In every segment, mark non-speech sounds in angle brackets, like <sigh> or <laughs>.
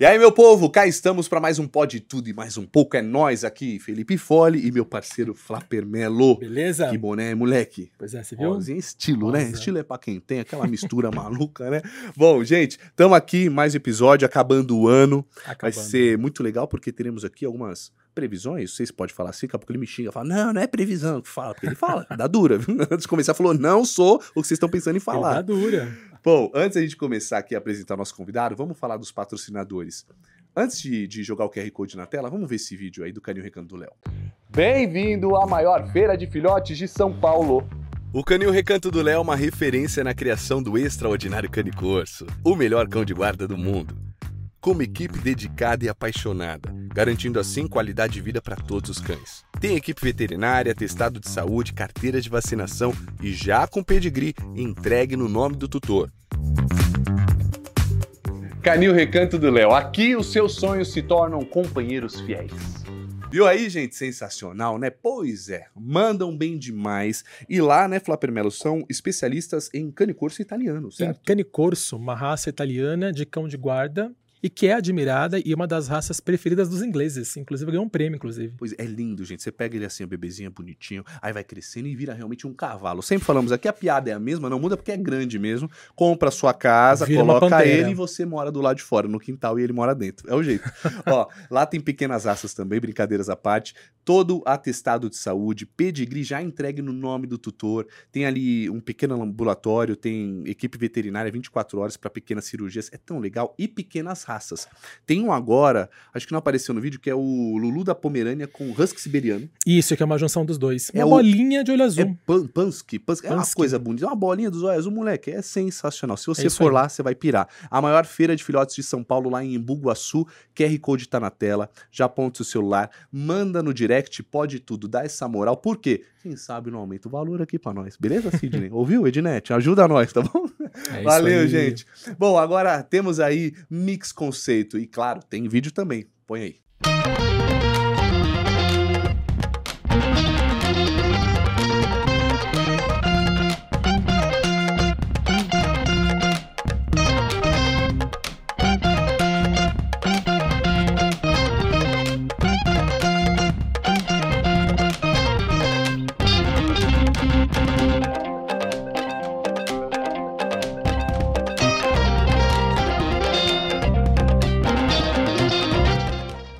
E aí, meu povo, cá estamos para mais um Pode Tudo e mais um pouco. É nós aqui, Felipe Fole e meu parceiro Flapper Melo. Beleza? Que boné, moleque. Pois é, você viu? Rosinha, estilo, né? Rosa. Estilo é pra quem tem, aquela mistura <laughs> maluca, né? Bom, gente, estamos aqui, mais episódio, acabando o ano. Vai Acabando. ser muito legal porque teremos aqui algumas previsões. Vocês podem falar assim, daqui a pouco ele me xinga, fala, não, não é previsão que fala, porque ele fala, <laughs> dá dura. Antes de começar, falou, não sou o que vocês estão pensando em falar. Tá dura. Bom, antes da gente começar aqui a apresentar o nosso convidado, vamos falar dos patrocinadores. Antes de, de jogar o QR Code na tela, vamos ver esse vídeo aí do Canil Recanto do Léo. Bem-vindo à maior feira de filhotes de São Paulo. O Canil Recanto do Léo é uma referência na criação do extraordinário canicorso, o melhor cão de guarda do mundo. Com uma equipe dedicada e apaixonada, garantindo assim qualidade de vida para todos os cães. Tem equipe veterinária, atestado de saúde, carteira de vacinação e já com pedigree entregue no nome do tutor. Canil Recanto do Léo. Aqui os seus sonhos se tornam companheiros fiéis. Viu aí, gente? Sensacional, né? Pois é, mandam bem demais. E lá, né, Flapper Melo, são especialistas em canicorso italiano, certo? Canicorso, uma raça italiana de cão de guarda e que é admirada e uma das raças preferidas dos ingleses. Inclusive ganhou um prêmio, inclusive. Pois é, lindo, gente. Você pega ele assim, o bebezinho bonitinho, aí vai crescendo e vira realmente um cavalo. Sempre falamos aqui, a piada é a mesma, não muda porque é grande mesmo. Compra a sua casa, Vira coloca ele e você mora do lado de fora, no quintal, e ele mora dentro. É o jeito. <laughs> Ó, lá tem pequenas raças também, brincadeiras à parte. Todo atestado de saúde, pedigree já entregue no nome do tutor. Tem ali um pequeno ambulatório, tem equipe veterinária 24 horas para pequenas cirurgias. É tão legal. E pequenas raças. Tem um agora, acho que não apareceu no vídeo, que é o Lulu da Pomerânia com Husky Siberiano. Isso, que é uma junção dos dois. É Uma o- bolinha de olho azul. É pan, Pansky, Pansky. É uma coisa bonita. É uma bolinha dos olhos azul, moleque. É sensacional. Se você É for aí. lá, você vai pirar. A maior feira de filhotes de São Paulo, lá em Embu-Guaçu. QR Code tá na tela. Já aponta o celular. Manda no direct, pode tudo. Dá essa moral. Por quê? Quem sabe não aumenta o valor aqui pra nós. Beleza, Sidney? Ouviu, Ednet? Ajuda nós, tá bom? <laughs> É Valeu, gente. Bom, agora temos aí Mix Conceito. E claro, tem vídeo também. Põe aí.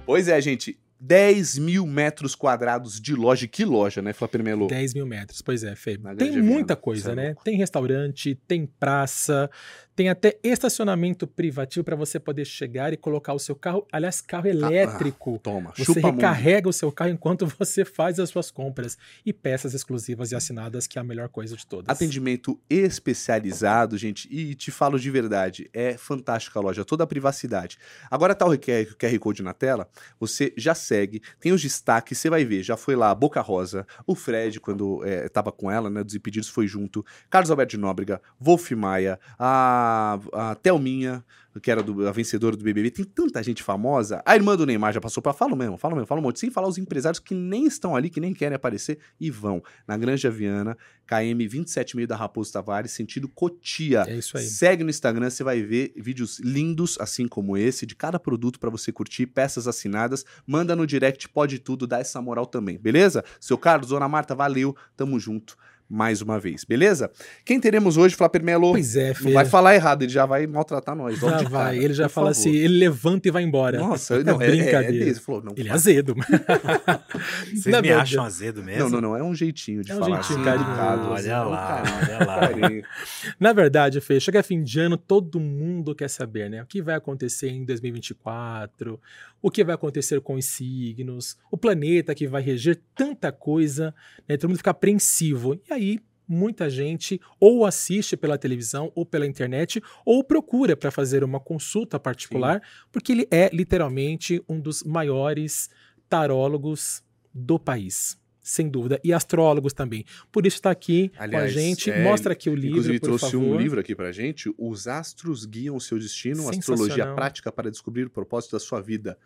Pois é, gente. 10 mil metros quadrados de loja. Que loja, né, Flapper Melo? 10 mil metros, pois é, Fê. Na Tem muita Viana, coisa, é né? Tem restaurante, tem praça, tem até estacionamento privativo para você poder chegar e colocar o seu carro. Aliás, carro elétrico. Toma, Você chupa recarrega o seu carro enquanto <laughs> você faz as suas compras. E peças exclusivas e assinadas, que é a melhor coisa de todas. Atendimento especializado, gente, e te falo de verdade, é fantástica a loja, toda a privacidade. Agora tá o QR QR Code na tela, você já segue, tem os destaques, você vai ver, já foi lá a Boca Rosa, o Fred, quando é, tava com ela, né, dos Impedidos, foi junto, Carlos Alberto de Nóbrega, Wolf Maia, a, a Thelminha, que era do- a vencedora do BBB, tem tanta gente famosa, a irmã do Neymar já passou pra, fala mesmo, fala mesmo, fala um monte, sem falar os empresários que nem estão ali, que nem querem aparecer, e vão, na Granja Viana, KM 27,5 da Raposo Tavares, sentido Cotia. É isso aí. Segue no Instagram, você vai ver vídeos lindos, assim como esse, de cada produto pra você curtir, peças assinadas. Manda no direct, pode tudo, dá essa moral também, beleza? Seu Carlos, Dona Marta, valeu, tamo junto mais uma vez, beleza? Quem teremos hoje, Flapper Melo? Pois é, Fê. Não vai falar errado, ele já vai maltratar nós. Já vai. cara, ele já fala favor. assim, ele levanta e vai embora. Nossa, não, é, é, é brincadeira. desse. Falou, não, Ele é azedo. <laughs> Vocês Na me verdade- acham azedo mesmo? Não, não, não, é um jeitinho de É um falar. jeitinho assim, carinhoso. educado, assim, Olha é lá, olha lá. carinho. Na verdade, Fê, chega fim de ano, todo mundo quer saber, né? O que vai acontecer em 2024, o que vai acontecer com os signos, o planeta que vai reger tanta coisa, né? Todo mundo fica apreensivo. E aí, muita gente ou assiste pela televisão ou pela internet ou procura para fazer uma consulta particular, porque ele é literalmente um dos maiores tarólogos do país. Sem dúvida. E astrólogos também. Por isso está aqui com a Aliás, gente. é, Mostra aqui o livro, Inclusive, trouxe favor. um livro aqui pra gente, Os Astros Guiam o Seu Destino, Astrologia. Prática para Descobrir o Propósito da Sua Vida.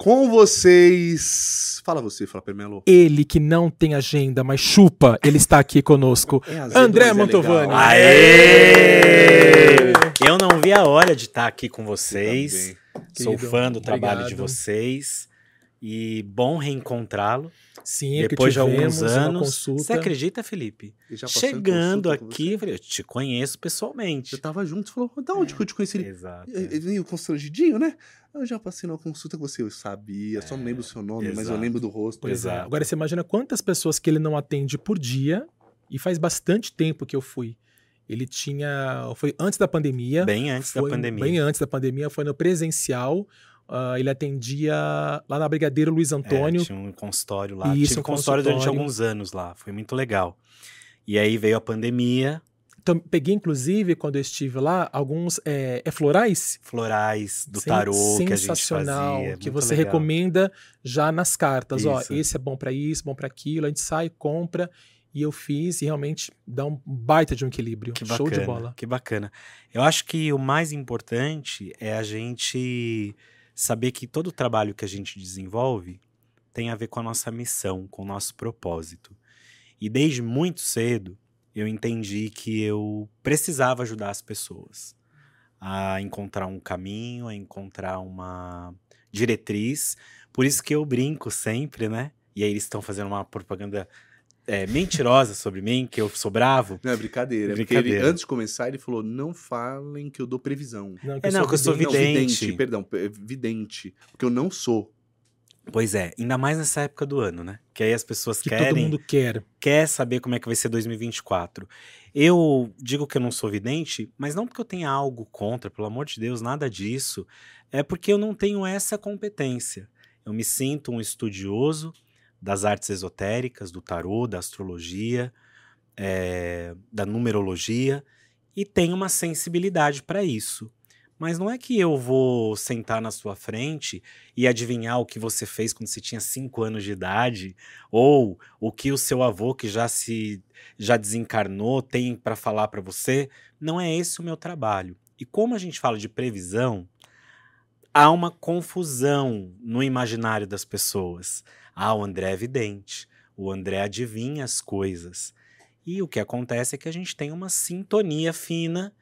Com vocês... Fala você, Flapper Melo. Ele que não tem agenda, mas chupa, ele está aqui conosco. <laughs> É azedo, André é Mantovani. legal. Aê! Eu não vi a olha, de estar aqui com vocês. Você Sou Querido, fã do trabalho de vocês. E bom reencontrá-lo. Sim, é que Depois de alguns anos. consulta. Você acredita, Felipe? Chegando aqui, eu falei, eu te conheço pessoalmente. Você tava junto, você falou, da onde que eu te conheci? Ele, Exato. Ele veio constrangidinho, né? Eu já passei numa consulta com você, eu sabia, só não lembro o seu nome, mas eu exato. lembro do rosto. Pois é. Exato. Agora você imagina quantas pessoas que ele não atende por dia, e faz bastante tempo que eu fui. Ele tinha. Foi antes da pandemia. Bem antes da pandemia. Bem antes da pandemia, foi no presencial. Ah, ele atendia lá na Brigadeiro Luiz Antônio. É, tinha um consultório lá. Isso, Tive um consultório durante alguns anos lá. Foi muito legal. E aí veio a pandemia, Então, peguei, inclusive, quando eu estive lá, alguns é, é florais. florais do tarô que a gente sensacional, fazia. que você legal. recomenda já nas cartas. Ó, Isso. esse é bom pra isso, bom pra aquilo. A gente sai, compra. E eu fiz e realmente dá um baita de um equilíbrio. Que Show bacana, de bola. Que bacana. Eu acho que o mais importante é a gente saber que todo o trabalho que a gente desenvolve tem a ver com a nossa missão, com o nosso propósito. E desde muito cedo eu entendi que eu precisava ajudar as pessoas a encontrar um caminho, a encontrar uma diretriz. Por isso que eu brinco sempre, né? E aí eles estão fazendo uma propaganda é, mentirosa sobre mim, que eu sou bravo. Não, é brincadeira. é Porque Brincadeira. ele, antes de começar, ele falou: não falem que eu dou previsão. Não, É, não, que eu sou Não, vidente. perdão, é vidente. Porque eu não sou. Pois é, ainda mais nessa época do ano, né? Que aí as pessoas Que todo querem mundo quer. quer saber como é que vai ser 2024. Eu digo que eu não sou vidente, mas não porque eu tenha algo contra, pelo amor de Deus, nada disso. É porque eu não tenho essa competência. Eu me sinto um estudioso das artes esotéricas, do tarô, da astrologia, é, da numerologia, e tenho uma sensibilidade para isso. Mas não é que eu vou sentar na sua frente e adivinhar o que você fez quando você tinha 5 anos de idade, ou o que o seu avô que já se já desencarnou tem para falar para você. Não é esse o meu trabalho. E como a gente fala de previsão, há uma confusão no imaginário das pessoas. Ah, o André é vidente, o André adivinha as coisas. E o que acontece é que a gente tem uma sintonia fina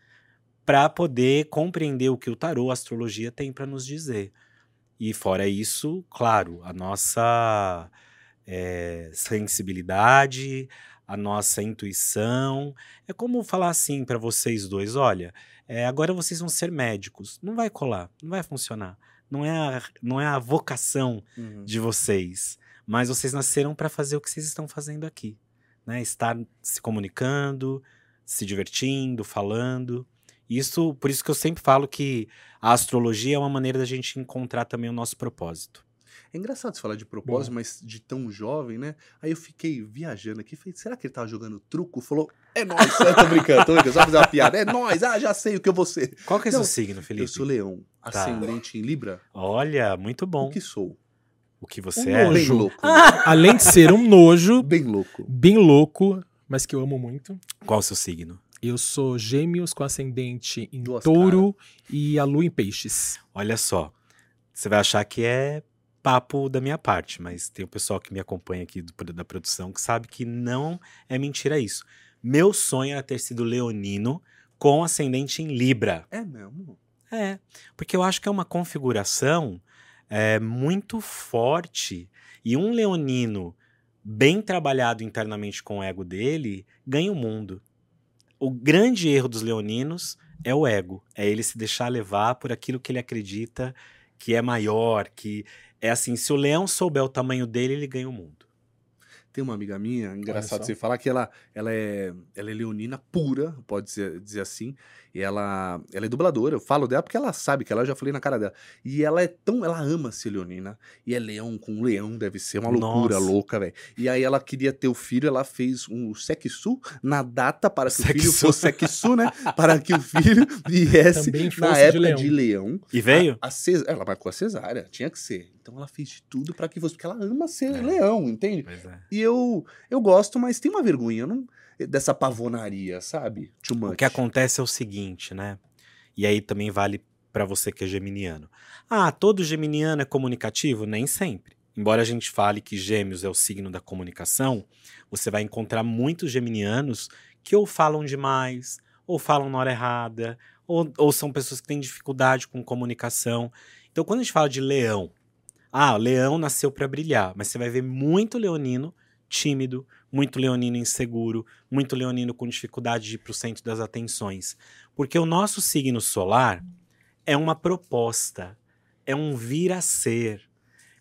para poder compreender o que o tarô, a astrologia tem para nos dizer. E fora isso, claro, a nossa eh, sensibilidade, a nossa intuição. É como falar assim para vocês dois: olha, eh, agora vocês vão ser médicos. Não vai colar, não vai funcionar. Não é a, não é a vocação de vocês, mas vocês nasceram para fazer o que vocês estão fazendo aqui, né? Estar se comunicando, se divertindo, falando. Isso, por isso que eu sempre falo que a astrologia é uma maneira da gente encontrar também o nosso propósito. É engraçado você falar de propósito, mas de tão jovem, né? Aí eu fiquei viajando aqui, falei, será que ele tava jogando truco? Falou, é nóis, <laughs> eu tô brincando, tô brincando, só fazer uma piada, é nóis, ah, já sei o que eu vou ser. Qual que é Não, seu signo, Felipe? Eu sou leão, Tá. ascendente em Libra, Olha, muito bom. o que sou? O que você Um é? nojo. Bem louco, <laughs> Além de ser um nojo, <laughs> bem louco. bem louco, mas que eu amo muito. Qual o seu signo? Eu sou gêmeos com ascendente em Duas touro e a lua em peixes. Olha só, você vai achar que é papo da minha parte, mas tem o pessoal que me acompanha aqui do- da produção que sabe que não é mentira isso. Meu sonho era ter sido leonino com ascendente em Libra. É mesmo? É, porque eu acho que é uma configuração é, muito forte e um leonino bem trabalhado internamente com o ego dele ganha o mundo. O grande erro dos leoninos é o ego, é ele se deixar levar por aquilo que ele acredita que é maior, que é assim, se o leão souber o tamanho dele, ele ganha o mundo. Tem uma amiga minha, engraçado você falar que ela, ela, é, ela é leonina pura, pode dizer, dizer assim. E ela, ela é dubladora. Eu falo dela porque ela sabe que ela eu já falei na cara dela. E ela é tão. Ela ama ser leonina. E é leão com leão, deve ser uma loucura Nossa. louca, velho. E aí ela queria ter o filho, ela fez um sexu na data para que o filho Sexu. fosse sexu, né? Para que o filho <laughs> viesse na fosse de época leão. de leão. E veio? A, a cesa- ela marcou a cesárea, tinha que ser. Então ela fez de tudo para que fosse, porque ela ama ser É. leão, entende? Pois é. E eu, eu gosto, mas tem uma vergonha não, dessa pavonaria, sabe? O que acontece é o seguinte, né? E aí também vale pra você que é geminiano. Ah, todo geminiano é comunicativo? Nem sempre. Embora a gente fale que Gêmeos é o signo da comunicação, você vai encontrar muitos geminianos que ou falam demais, ou falam na hora errada, ou, ou são pessoas que têm dificuldade com comunicação. Então, quando a gente fala de leão, ah, leão nasceu para brilhar, mas você vai ver muito leonino tímido, muito leonino inseguro, muito leonino com dificuldade de ir para o centro das atenções. Porque o nosso signo solar é uma proposta, é um vir a ser.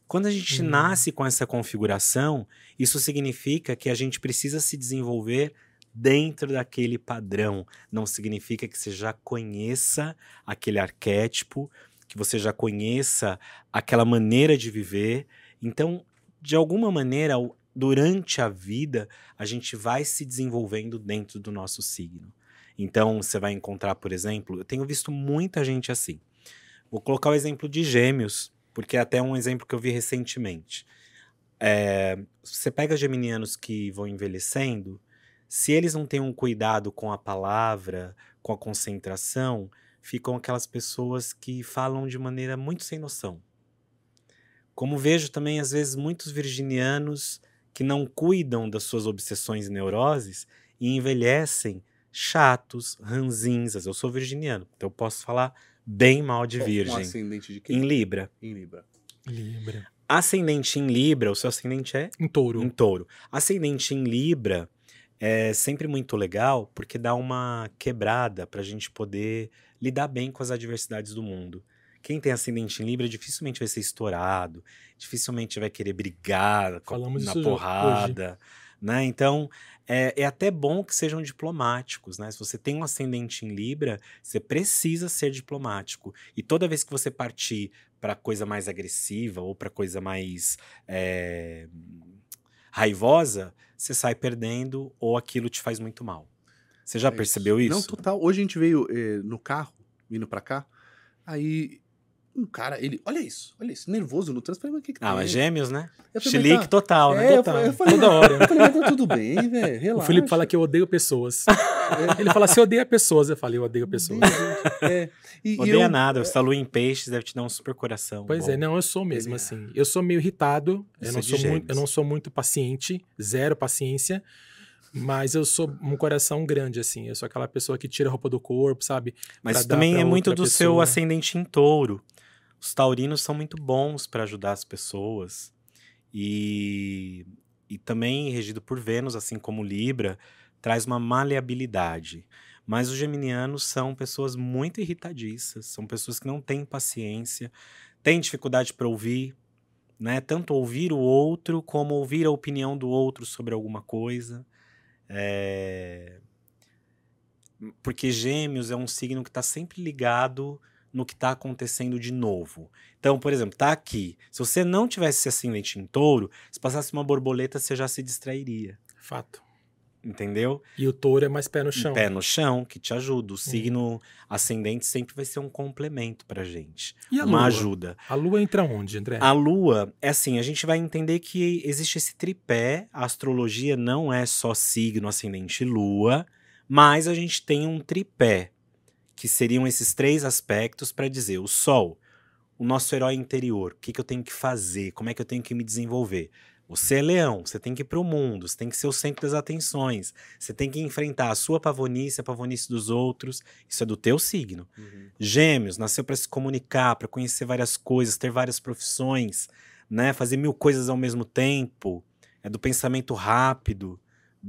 Quando a gente hum. nasce com essa configuração, isso significa que a gente precisa se desenvolver dentro daquele padrão. Não significa que você já conheça aquele arquétipo, que você já conheça aquela maneira de viver. Então, de alguma maneira, durante a vida, a gente vai se desenvolvendo dentro do nosso signo. Então, você vai encontrar, por exemplo, eu tenho visto muita gente assim. Vou colocar o exemplo de Gêmeos, porque é até um exemplo que eu vi recentemente. É, você pega geminianos que vão envelhecendo, se eles não têm um cuidado com a palavra, com a concentração, ficam aquelas pessoas que falam de maneira muito sem noção. Como vejo também, às vezes, muitos virginianos que não cuidam das suas obsessões e neuroses e envelhecem chatos, ranzinzas. Eu sou virginiano, então eu posso falar bem mal de virgem. Um ascendente de quê? Em Libra. Em Libra. Libra. Ascendente em Libra, o seu ascendente é? Em touro. Em touro. Ascendente em Libra é sempre muito legal porque dá uma quebrada para a gente poder lidar bem com as adversidades do mundo. Quem tem ascendente em Libra dificilmente vai ser estourado, dificilmente vai querer brigar Falamos na porrada. Hoje. Né? Então, é, é, até bom que sejam diplomáticos, né? Se você tem um ascendente em Libra, você precisa ser diplomático. E toda vez que você partir para coisa mais agressiva ou para coisa mais é, raivosa, você sai perdendo ou aquilo te faz muito mal. Você já é percebeu isso? isso? Não, total. Hoje a gente veio eh, no carro, vindo para cá, aí um cara, ele, olha isso, olha isso, nervoso no trânsito. Falei, mas o que, que Ah, mas gêmeos, né? Chilique tá... total, né? É, total. Eu falei, Toda hora. Eu falei, mas tá tudo bem, velho, relaxa. O Felipe fala que eu odeio pessoas. É. Ele fala, se odeia pessoas, eu falei, eu odeio pessoas. É. E, Odeia eu, nada, essa lua em peixes deve te dar um super coração. Pois bom. é, não, eu sou mesmo, assim. Eu sou meio irritado, eu não, sou muito, eu não sou muito paciente, zero paciência. Mas eu sou um coração grande, assim. Eu sou aquela pessoa que tira a roupa do corpo, sabe? Mas também é muito do pessoa. seu ascendente em touro. Os taurinos são muito bons para ajudar as pessoas. E, e também regido por Vênus, assim como Libra, traz uma maleabilidade. Mas os geminianos são pessoas muito irritadiças, são pessoas que não têm paciência, têm dificuldade para ouvir, né? Tanto ouvir o outro como ouvir a opinião do outro sobre alguma coisa. É... Porque Gêmeos é um signo que está sempre ligado no que está acontecendo de novo. Então, por exemplo, tá aqui. Se você não tivesse esse ascendente em touro, se passasse uma borboleta, você já se distrairia. Fato. Entendeu? E o touro é mais pé no chão. Pé no chão, que te ajuda. O hum. signo ascendente sempre vai ser um complemento pra gente. E a uma lua? ajuda. A lua entra onde, André? A lua, é assim, a gente vai entender que existe esse tripé. A astrologia não é só signo, ascendente e lua, mas a gente tem um tripé que seriam esses três aspectos para dizer o Sol, o nosso herói interior, o que, que eu tenho que fazer, como é que eu tenho que me desenvolver. Você é leão, você tem que ir para o mundo, você tem que ser o centro das atenções, você tem que enfrentar a sua pavonice, a pavonice dos outros, isso é do teu signo. Uhum. Gêmeos, nasceu para se comunicar, para conhecer várias coisas, ter várias profissões, né, fazer mil coisas ao mesmo tempo, é do pensamento rápido,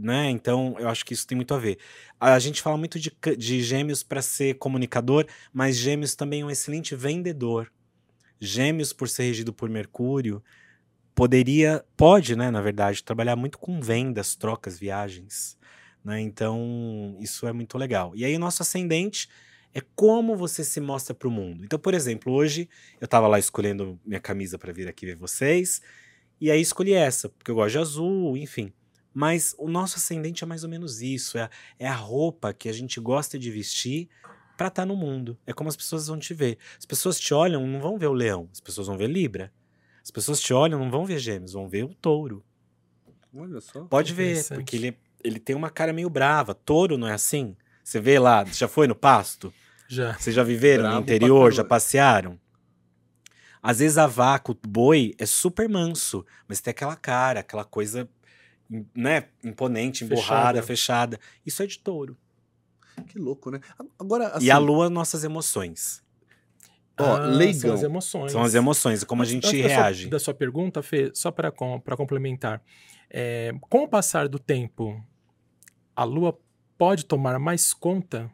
né? Então, eu acho que isso tem muito a ver. A gente fala muito de, de gêmeos para ser comunicador, mas gêmeos também é um excelente vendedor. Gêmeos, por ser regido por Mercúrio, poderia, pode, né, na verdade, trabalhar muito com vendas, trocas, viagens. Né? Então, isso é muito legal. E aí, o nosso ascendente é como você se mostra para o mundo. Então, por exemplo, hoje eu estava lá escolhendo minha camisa para vir aqui ver vocês, e aí escolhi essa, porque eu gosto de azul, enfim. Mas o nosso ascendente é mais ou menos isso. É, é a roupa que a gente gosta de vestir para estar tá no mundo. É como as pessoas vão te ver. As pessoas te olham, não vão ver o leão. As pessoas vão ver Libra. As pessoas te olham, não vão ver gêmeos, vão ver o touro. Olha só. Pode ver, porque ele, ele tem uma cara meio brava. Touro não é assim? Você vê lá, já foi no pasto? Já. Vocês já viveram Bravo no interior, já passearam? Às vezes a vaca, o boi, é super manso, mas tem aquela cara, aquela coisa né, imponente, emborrada, fechada. fechada. Isso é de touro. Que louco, né? Agora, assim, E a lua, nossas emoções. Ó, Ah, leigão. São as emoções. São as emoções, como a gente antes da sua- reage. Da sua, pergunta, Fê, só para complementar. É, com o passar do tempo, a Lua pode tomar mais conta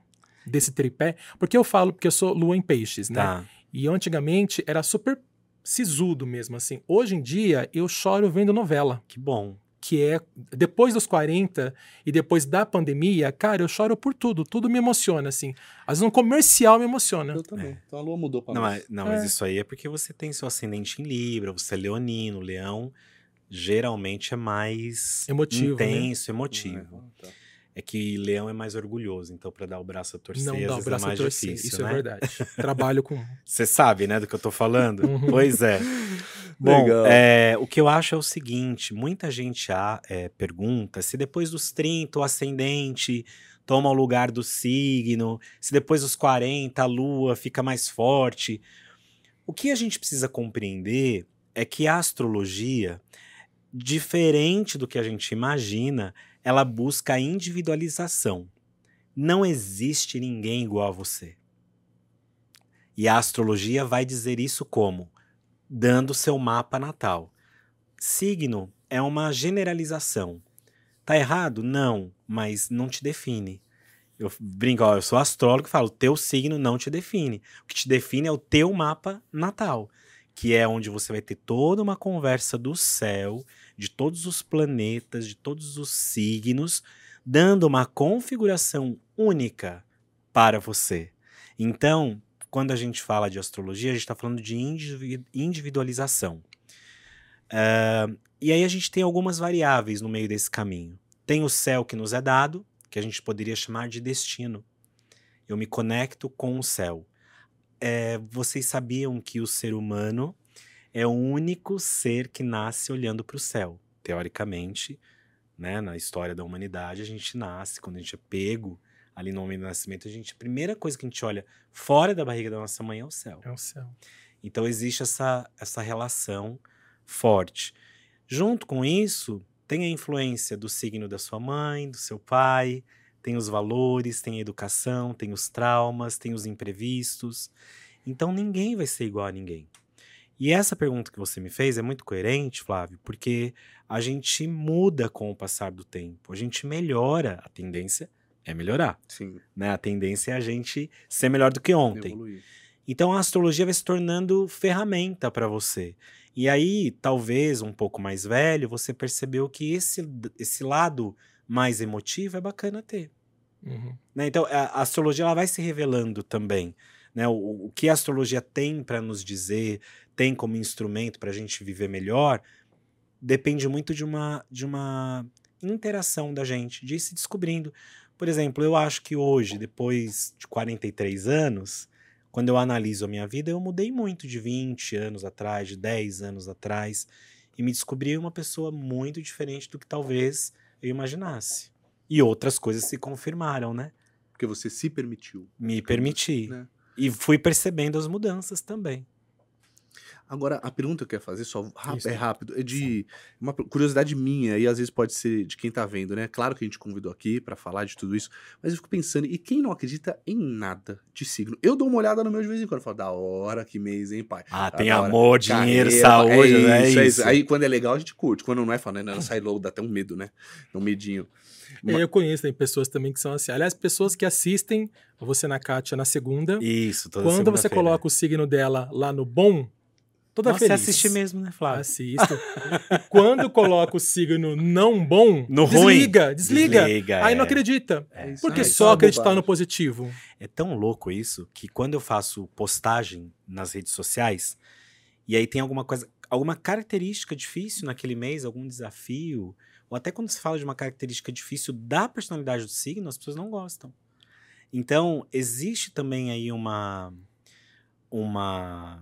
desse tripé? Porque eu falo porque eu sou Lua em peixes, né? Tá. E antigamente era super sisudo mesmo, assim. Hoje em dia, eu choro vendo novela. Que bom. Que é, depois dos 40 e depois da pandemia, cara, eu choro por tudo. Tudo me emociona, assim. Às vezes um comercial me emociona. Eu também. Então a lua mudou pra Não, nós. mas, não, mas É. isso aí é porque você tem seu ascendente em Libra, você é leonino, leão geralmente é mais Emotivo, né? intenso, emotivo. Ah, tá. É que leão é mais orgulhoso, então pra dar o braço a torcer Não às dá o vezes braço é a mais torcer. difícil, Isso né? é verdade. Trabalho com. <laughs> Você sabe, né, do que eu tô falando? <laughs> Uhum. Pois é. Bom, Legal. é, o que eu acho é o seguinte: muita gente ah, é, pergunta se depois dos 30 o ascendente toma o lugar do signo, se depois dos 40 a lua fica mais forte. O que a gente precisa compreender é que a astrologia, diferente do que a gente imagina, ela busca a individualização. Não existe ninguém igual a você. E a astrologia vai dizer isso como? Dando seu mapa natal. Signo é uma generalização. Tá errado? Não, mas não te define. Eu brinco, ó, eu sou astrólogo e falo, teu signo não te define. O que te define é o teu mapa natal, que é onde você vai ter toda uma conversa do céu, de todos os planetas, de todos os signos, dando uma configuração única para você. Então, quando a gente fala de astrologia, a gente está falando de indivi- individualização. Ah, e aí a gente tem algumas variáveis no meio desse caminho. Tem o céu que nos é dado, que a gente poderia chamar de destino. Eu me conecto com o céu. É, vocês sabiam que o ser humano é o único ser que nasce olhando para o céu. Teoricamente, né, na história da humanidade, a gente nasce, quando a gente é pego ali no momento do nascimento, a gente, a primeira coisa que a gente olha fora da barriga da nossa mãe é o céu. É o céu. Então existe essa, essa relação forte. Junto com isso, tem a influência do signo da sua mãe, do seu pai, tem os valores, tem a educação, tem os traumas, tem os imprevistos. Então ninguém vai ser igual a ninguém. E essa pergunta que você me fez é muito coerente, Flávio, porque a gente muda com o passar do tempo, a gente melhora, a tendência é melhorar, Sim, né? A tendência é a gente ser melhor do que ontem. evoluir. Então a astrologia vai se tornando ferramenta para você. E aí, talvez um pouco mais velho, você percebeu que esse, esse lado mais emotivo é bacana ter. Uhum. né? Então a, a astrologia ela vai se revelando também. Né? O, o que a astrologia tem para nos dizer, tem como instrumento para a gente viver melhor, depende muito de uma, de uma interação da gente, de ir se descobrindo. Por exemplo, eu acho que hoje, depois de 43 anos, quando eu analiso a minha vida, eu mudei muito de 20 anos atrás, de 10 anos atrás, e me descobri uma pessoa muito diferente do que talvez eu imaginasse. E outras coisas se confirmaram, né? Porque você se permitiu. Me permiti. Né? E fui percebendo as mudanças também. Agora, a pergunta que eu ia fazer, só Isso. é rápido, é de uma curiosidade minha, e às vezes pode ser de quem tá vendo, né? Claro que a gente convidou aqui pra falar de tudo isso, mas eu fico pensando, e quem não acredita em nada de signo? Eu dou uma olhada no meu de vez em quando, falo, da hora, que mês, hein, pai? Ah, Da tem hora. amor, dinheiro, Carreira, saúde, é né? isso, É é isso. Aí quando é legal a gente curte, quando não é, fala, né? Sai logo, dá até um medo, né? Um medinho. Ma- Eu conheço tem pessoas também que são assim. Aliás, pessoas que assistem você na Kátia na segunda. Isso, toda Quando você coloca o signo dela lá no bom, toda Nossa, você feliz. assiste mesmo, né, Flávio? Assisto. <laughs> Quando coloca o signo não bom, No ruim. desliga, desliga. Desliga, Aí é. não acredita. É. isso Por que aí, só é acreditar bobagem. no positivo? É tão louco isso que quando eu faço postagem nas redes sociais, e aí tem alguma coisa, alguma característica difícil naquele mês, algum desafio, ou até quando se fala de uma característica difícil da personalidade do signo, as pessoas não gostam. Então, existe também aí uma uma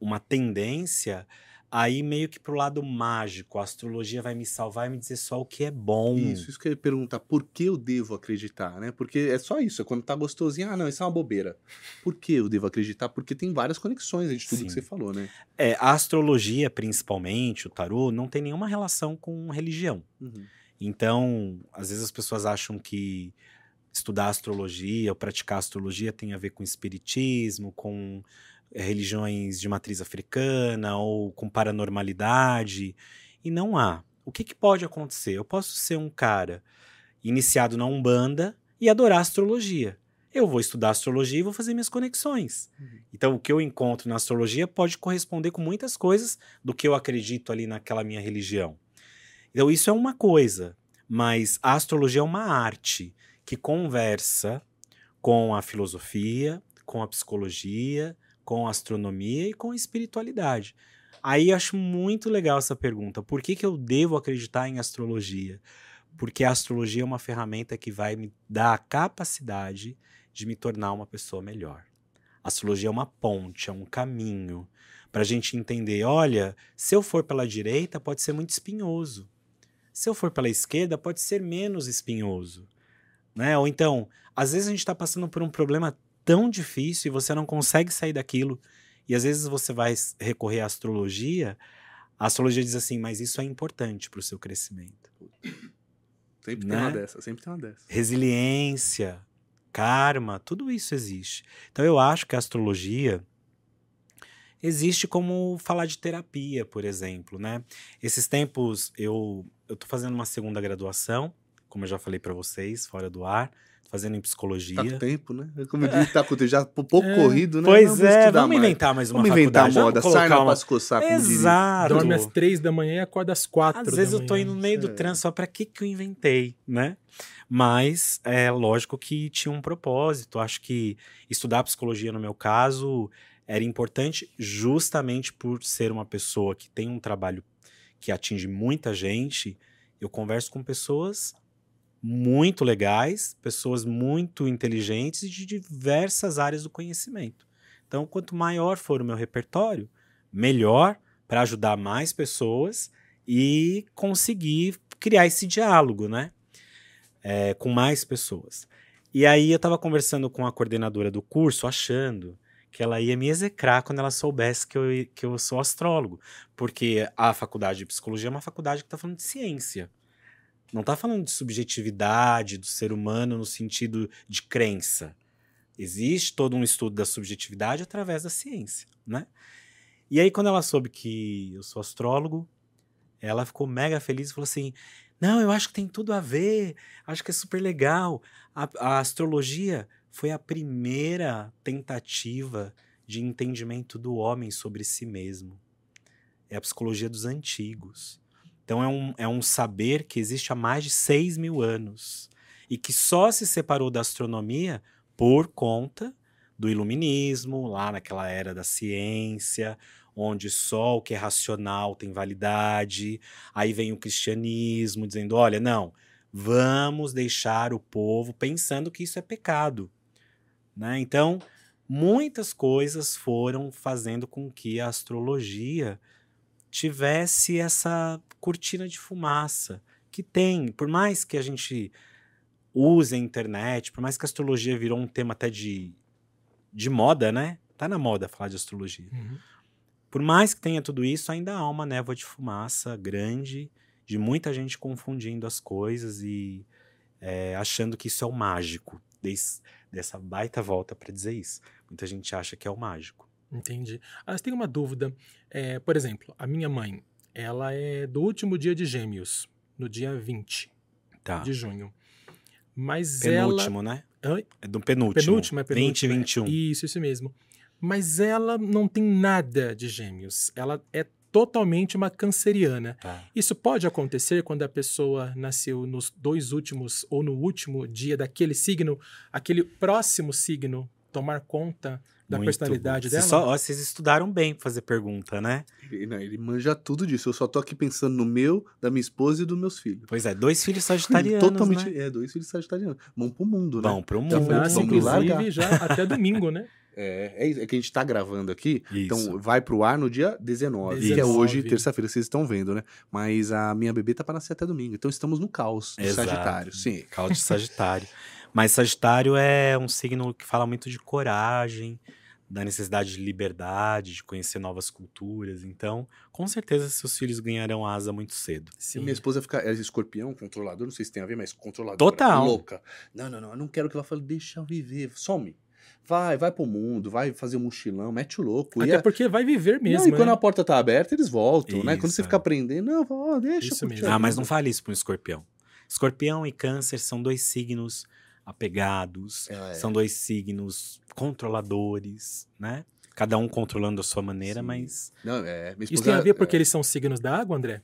uma tendência aí meio que pro lado mágico, a astrologia vai me salvar e me dizer só o que é bom. Isso, isso que eu ia perguntar, por que eu devo acreditar, né? Porque é só isso, é quando tá gostosinho, ah, não, isso é uma bobeira. Por que eu devo acreditar? Porque tem várias conexões de tudo Sim. que você falou, né? É, a astrologia, principalmente, o tarô, não tem nenhuma relação com religião. Uhum. Então, às vezes as pessoas acham que estudar astrologia ou praticar astrologia tem a ver com espiritismo, com religiões de matriz africana ou com paranormalidade. E não há. O que, que pode acontecer? Eu posso ser um cara iniciado na Umbanda e adorar astrologia. Eu vou estudar astrologia e vou fazer minhas conexões. Uhum. Então, o que eu encontro na astrologia pode corresponder com muitas coisas do que eu acredito ali naquela minha religião. Então, isso é uma coisa, mas a astrologia é uma arte que conversa com a filosofia, com a psicologia, com astronomia e com espiritualidade. Aí acho muito legal essa pergunta. Por que, que eu devo acreditar em astrologia? Porque a astrologia é uma ferramenta que vai me dar a capacidade de me tornar uma pessoa melhor. A astrologia é uma ponte, é um caminho para a gente entender: olha, se eu for pela direita, pode ser muito espinhoso. Se eu for pela esquerda, pode ser menos espinhoso. Né? Ou então, às vezes a gente está passando por um problema tão difícil e você não consegue sair daquilo. E às vezes você vai recorrer à astrologia. A astrologia diz assim, mas isso é importante para o seu crescimento. Sempre Né? tem uma dessa, sempre tem uma dessa. resiliência, karma, tudo isso existe. Então eu acho que a astrologia existe como falar de terapia, por exemplo, né? Esses tempos eu eu tô fazendo uma segunda graduação, como eu já falei para vocês, fora do ar, fazendo em psicologia. Tá com tempo, né? Como eu disse, tá com tempo, já pouco É. corrido, né? Pois Não, é, estudar vamos mais. inventar mais uma Vamos inventar moda, vamos sai na colocar uma... coçar, diria. Exato. Dorme às três da manhã e acorda às quatro Às da vezes eu tô manhã. indo no meio do É. trânsito, só pra que que eu inventei, né? Mas é lógico que tinha um propósito. Acho que estudar psicologia, no meu caso, era importante justamente por ser uma pessoa que tem um trabalho que atinge muita gente. Eu converso com pessoas muito legais, pessoas muito inteligentes e de diversas áreas do conhecimento. Então, quanto maior for o meu repertório, melhor para ajudar mais pessoas e conseguir criar esse diálogo, né? É, com mais pessoas. E aí eu estava conversando com a coordenadora do curso, achando que ela ia me execrar quando ela soubesse que eu, que eu sou astrólogo. Porque a faculdade de psicologia é uma faculdade que está falando de ciência. Não está falando de subjetividade do ser humano no sentido de crença. Existe todo um estudo da subjetividade através da ciência, né? E aí, quando ela soube que eu sou astrólogo, ela ficou mega feliz e falou assim: Não, eu acho que tem tudo a ver, acho que é super legal. A, a astrologia foi a primeira tentativa de entendimento do homem sobre si mesmo. É a psicologia dos antigos. Então, é um, é um saber que existe há mais de 6 mil anos e que só se separou da astronomia por conta do iluminismo, lá naquela era da ciência, onde só o que é racional tem validade. Aí vem o cristianismo dizendo: olha, não, vamos deixar o povo pensando que isso é pecado. Né? Então, muitas coisas foram fazendo com que a astrologia tivesse essa cortina de fumaça que tem, por mais que a gente use a internet, por mais que a astrologia virou um tema até de, de moda, né? Tá na moda falar de astrologia. Uhum. Por mais que tenha tudo isso, ainda há uma névoa de fumaça grande, de muita gente confundindo as coisas e é, achando que isso é o mágico. Des, dessa baita volta para dizer isso. Muita gente acha que é o mágico. Entendi. Ah, Mas tem uma dúvida. É, por exemplo, a minha mãe, ela é do último dia de gêmeos, no dia 20 Tá. de junho. Mas Penúltimo, né? ela... Oi? É do penúltimo. Penúltimo, é penúltimo. 20 e 21. Isso, isso mesmo. Mas ela não tem nada de gêmeos. Ela é totalmente uma canceriana. Tá. Isso pode acontecer quando a pessoa nasceu nos dois últimos ou no último dia daquele signo, aquele próximo signo tomar conta da Muito personalidade dela? Vocês, só, ó, vocês estudaram bem pra fazer pergunta, né? Ele, não, ele manja tudo disso. Eu só tô aqui pensando no meu, da minha esposa e dos meus filhos. Pois é, dois filhos sagitarianos, Totalmente. né? É, dois filhos sagitarianos. Vão pro mundo, né? Vão pro Já mundo. foi- Nasce, vamos largar. inclusive, já até domingo, né? <laughs> É, é, isso, é que a gente tá gravando aqui. Isso. Então vai pro ar no dia 19, que é 19. hoje, terça-feira, vocês estão vendo, né? Mas a minha bebê tá pra nascer até domingo. Então estamos no caos do Exato. Sagitário. Sim. Caos de Sagitário. <laughs> Mas Sagitário é um signo que fala muito de coragem, da necessidade de liberdade, de conhecer novas culturas. Então, com certeza, seus filhos ganharão asa muito cedo. Se minha esposa ficar é escorpião, controlador, não sei se tem a ver, mas controlador. Total. Louca. Não, não, não, eu não quero que ela fale, deixa eu viver, some. Vai, vai pro mundo, vai fazer um mochilão, mete o louco. Até e a- porque vai viver mesmo. Não, e quando né? a porta tá aberta, eles voltam, né? Quando Isso, você é. fica aprendendo, não, ó, deixa. Isso mesmo. Ah, mas não fale isso para um escorpião. Escorpião e câncer são dois signos apegados, É, é. são dois signos controladores, né? Cada um controlando a sua maneira, Sim. mas Não, é, Isso tem a ver porque é, eles são signos da água, André?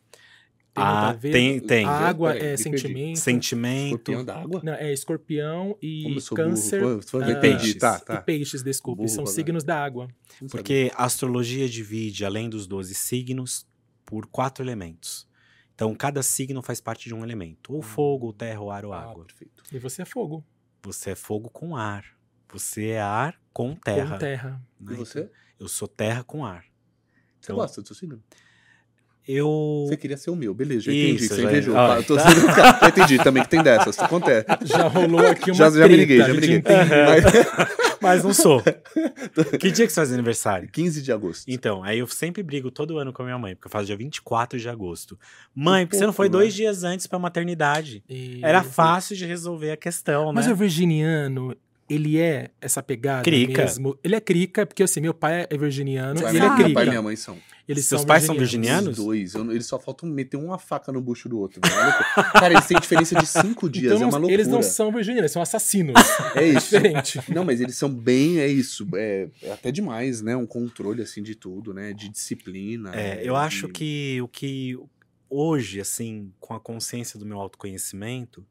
Tem ah, a ver? tem, tem. A água é perdi. sentimento. sentimento. Escorpião da água? Não, é escorpião e câncer burro. Pô, ah, peixes. tá, e tá. peixes, desculpe. Burro, são signos da água. Não. Porque a astrologia divide, além dos 12 signos, por quatro elementos. Então, cada signo faz parte de um elemento. Ou fogo, ou terra, ou ar, ou Ah, água. perfeito. E você é fogo. Você é fogo com ar. Você é ar com terra. Com terra. né? E você? Então, eu sou terra com ar. Você Então, gosta do seu signo? eu... Você queria ser o meu, beleza, já entendi. Isso, Você já- invejou. Ah, Tá, eu tô tá. entendi também que tem dessas, acontece. Já rolou aqui uma Já, já me liguei, já me liguei. Mas- <laughs> <laughs> Mas não sou. <laughs> que dia que você faz aniversário? 15 de agosto. Então, aí eu sempre brigo todo ano com a minha mãe, porque eu faço dia 24 de agosto. Mãe, Um por que você não foi pouco, dois né? dias antes pra maternidade? E- Era fácil de resolver a questão, Mas né? o virginiano, ele é essa pegada Crica. mesmo? Ele é crica, porque assim, meu pai é virginiano Meu e ele é pai e crica. minha mãe são. Eles Seus são pais são Os virginianos? dois. eu não- eles só faltam meter uma faca no bucho do outro. É. Cara, eles têm diferença de cinco dias. Então, é uma loucura. eles não são virginianos, eles são assassinos. <laughs> É isso. diferente. Não, mas eles são bem, é isso. É, é até demais, né? Um controle, assim, de tudo, né? De disciplina. É, é, eu de- acho que o que hoje, assim, com a consciência do meu autoconhecimento,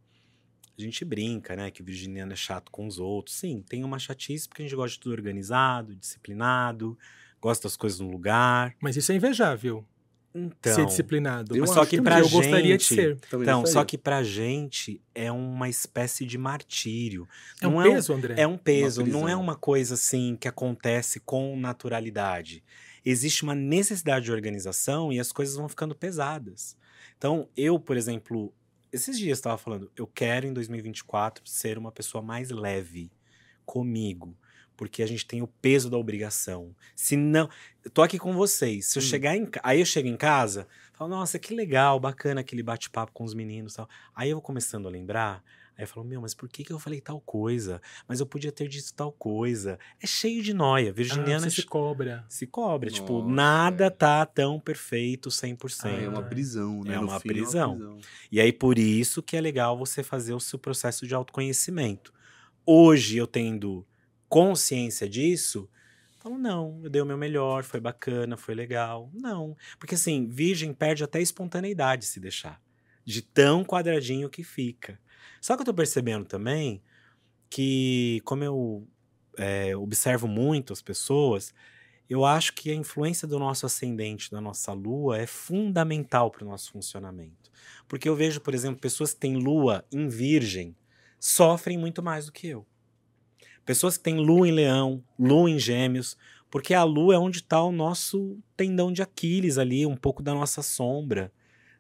a gente brinca, né? Que o virginiano é chato com os outros. Sim, tem uma chatice porque a gente gosta de tudo organizado, disciplinado, gosta das coisas no lugar. Mas isso é invejável, Então, ser disciplinado. Mas só que que pra pra eu gostaria de gente- ser. Também Então, gostaria. só que pra gente é uma espécie de martírio. É um Não peso, André? É um peso, não é uma coisa assim que acontece com naturalidade. Existe uma necessidade de organização e as coisas vão ficando pesadas. Então, eu, por exemplo, esses dias estava falando, eu quero em 2024 ser uma pessoa mais leve comigo, porque a gente tem o peso da obrigação. Se não, eu tô aqui com vocês. Se eu Hum. chegar em, aí eu chego em casa, falo, nossa, que legal, bacana aquele bate-papo com os meninos, e tal. Aí eu vou começando a lembrar, aí eu falo, meu, mas por que que eu falei tal coisa? Mas eu podia ter dito tal coisa. É cheio de noia. Ah, Virginiana você se cobra. se cobra. tipo, Nossa, nada é. tá tão perfeito 100%. Ah, é uma prisão, né? É uma fim, prisão. E aí, por isso que é legal você fazer o seu processo de autoconhecimento. Hoje, eu tendo consciência disso, falo, não, eu dei o meu melhor, foi bacana, foi legal. Não. Porque assim, virgem perde até espontaneidade se deixar. De tão quadradinho que fica. Só que eu tô percebendo também que, como eu é, observo muito as pessoas, eu acho que a influência do nosso ascendente, da nossa lua, é fundamental para o nosso funcionamento. Porque eu vejo, por exemplo, pessoas que têm lua em virgem sofrem muito mais do que eu. Pessoas que têm lua em leão, lua em gêmeos, porque a lua é onde está o nosso tendão de Aquiles ali, um pouco da nossa sombra.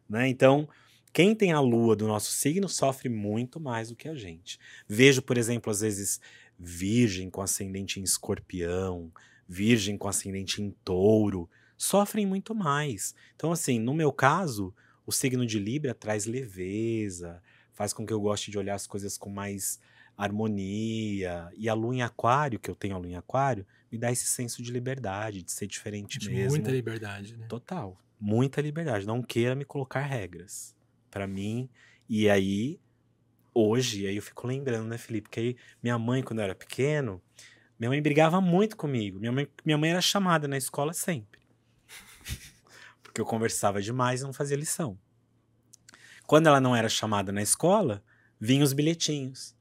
Né? Então, quem tem a lua do nosso signo sofre muito mais do que a gente. Vejo, por exemplo, às vezes, virgem com ascendente em escorpião, virgem com ascendente em touro, sofrem muito mais. Então, assim, no meu caso, o signo de Libra traz leveza, faz com que eu goste de olhar as coisas com mais harmonia. E a lua em aquário, que eu tenho a lua em aquário, me dá esse senso de liberdade, de ser diferente De mesmo. muita liberdade, né? Total. Muita liberdade. Não queira me colocar regras. Pra mim. E aí, hoje, aí eu fico lembrando, né, Felipe? Que aí, minha mãe, quando eu era pequeno, minha mãe brigava muito comigo. Minha mãe, minha mãe era chamada na escola sempre. <laughs> Porque eu conversava demais e não fazia lição. Quando ela não era chamada na escola, vinham os bilhetinhos.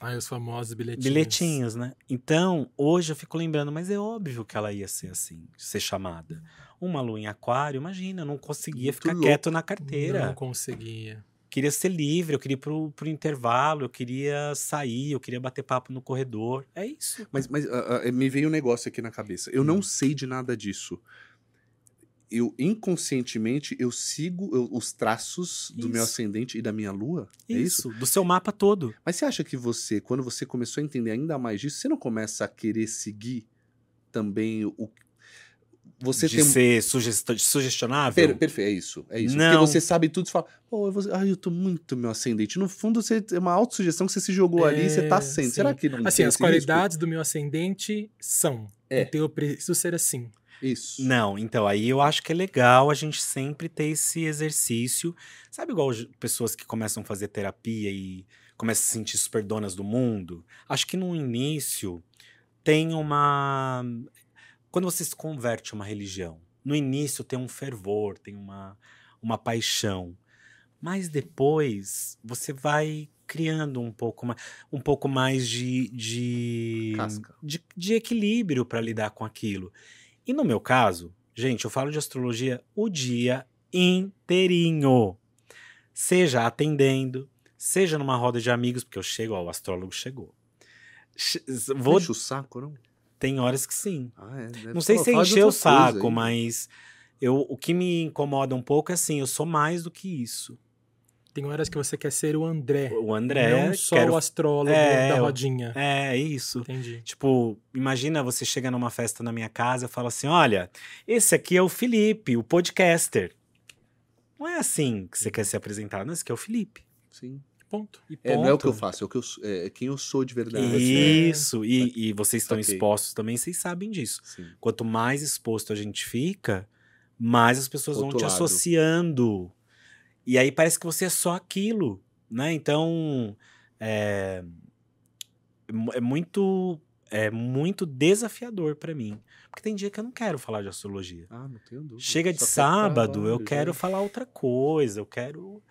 Ai, os famosos bilhetinhos. Bilhetinhos, né? Então, hoje eu fico lembrando, mas é óbvio que ela ia ser assim, ser chamada. Uma lua em aquário, imagina, eu não conseguia Muito ficar louco. quieto na carteira. Não conseguia. Queria ser livre, eu queria ir pro, pro intervalo, eu queria sair, eu queria bater papo no corredor. É isso. Mas, mas ah, ah, me veio um negócio aqui na cabeça. Eu Hum. não sei de nada disso. Eu inconscientemente eu sigo eu- os traços do meu Isso. ascendente e da minha lua? É isso? Isso, do seu mapa todo. Mas você acha que você, quando você começou a entender ainda mais disso, você não começa a querer seguir também o. Você de tem. ser sugest... sugestionável. Per, perfeito, é isso. É isso. Não. Porque você sabe tudo e fala, pô, eu, vou... Ai, eu tô muito meu ascendente. No fundo, você é uma autossugestão que você se jogou ali e você tá É, sendo. Será que não Assim, as qualidades do meu ascendente são. É. Então eu preciso ser assim. Isso. Não, então aí eu acho que é legal a gente sempre ter esse exercício. Sabe igual pessoas que começam a fazer terapia e começam a se sentir super donas do mundo? Acho que no início tem uma. Quando você se converte a uma religião, no início tem um fervor, tem uma, uma paixão. Mas depois você vai criando um pouco mais, um pouco mais de, de, Casca. de, de equilíbrio para lidar com aquilo. E no meu caso, gente, eu falo de astrologia o dia inteirinho. Seja atendendo, seja numa roda de amigos, porque eu chego, ó, o astrólogo chegou. Che- Vou, Enche o saco, não? tem horas que sim. Ah, é. Não sei se encher o saco, aí. mas eu, o que me incomoda um pouco é assim, eu sou mais do que isso. Tem horas que você quer ser o André. O André, não só quero... o astrólogo É, da rodinha. É, é isso. Entendi. Tipo, imagina você chega numa festa na minha casa e fala assim: olha, esse aqui é o Felipe, o podcaster. Não é assim que você quer se apresentar, não, esse aqui é o Felipe. Sim. Ponto. E É, não é o que eu ponto. faço, é, o que eu, sou- é quem eu sou de verdade. Isso, e, e vocês estão Saquei. expostos também, vocês sabem disso. Sim. Quanto mais exposto a gente fica, mais as pessoas vão Outro te lado. associando. E aí parece que você é só aquilo, né? Então, é, é muito é muito desafiador pra mim, porque tem dia que eu não quero falar de astrologia. Ah, não tenho dúvida. Chega de sábado, eu quero falar outra coisa, eu quero.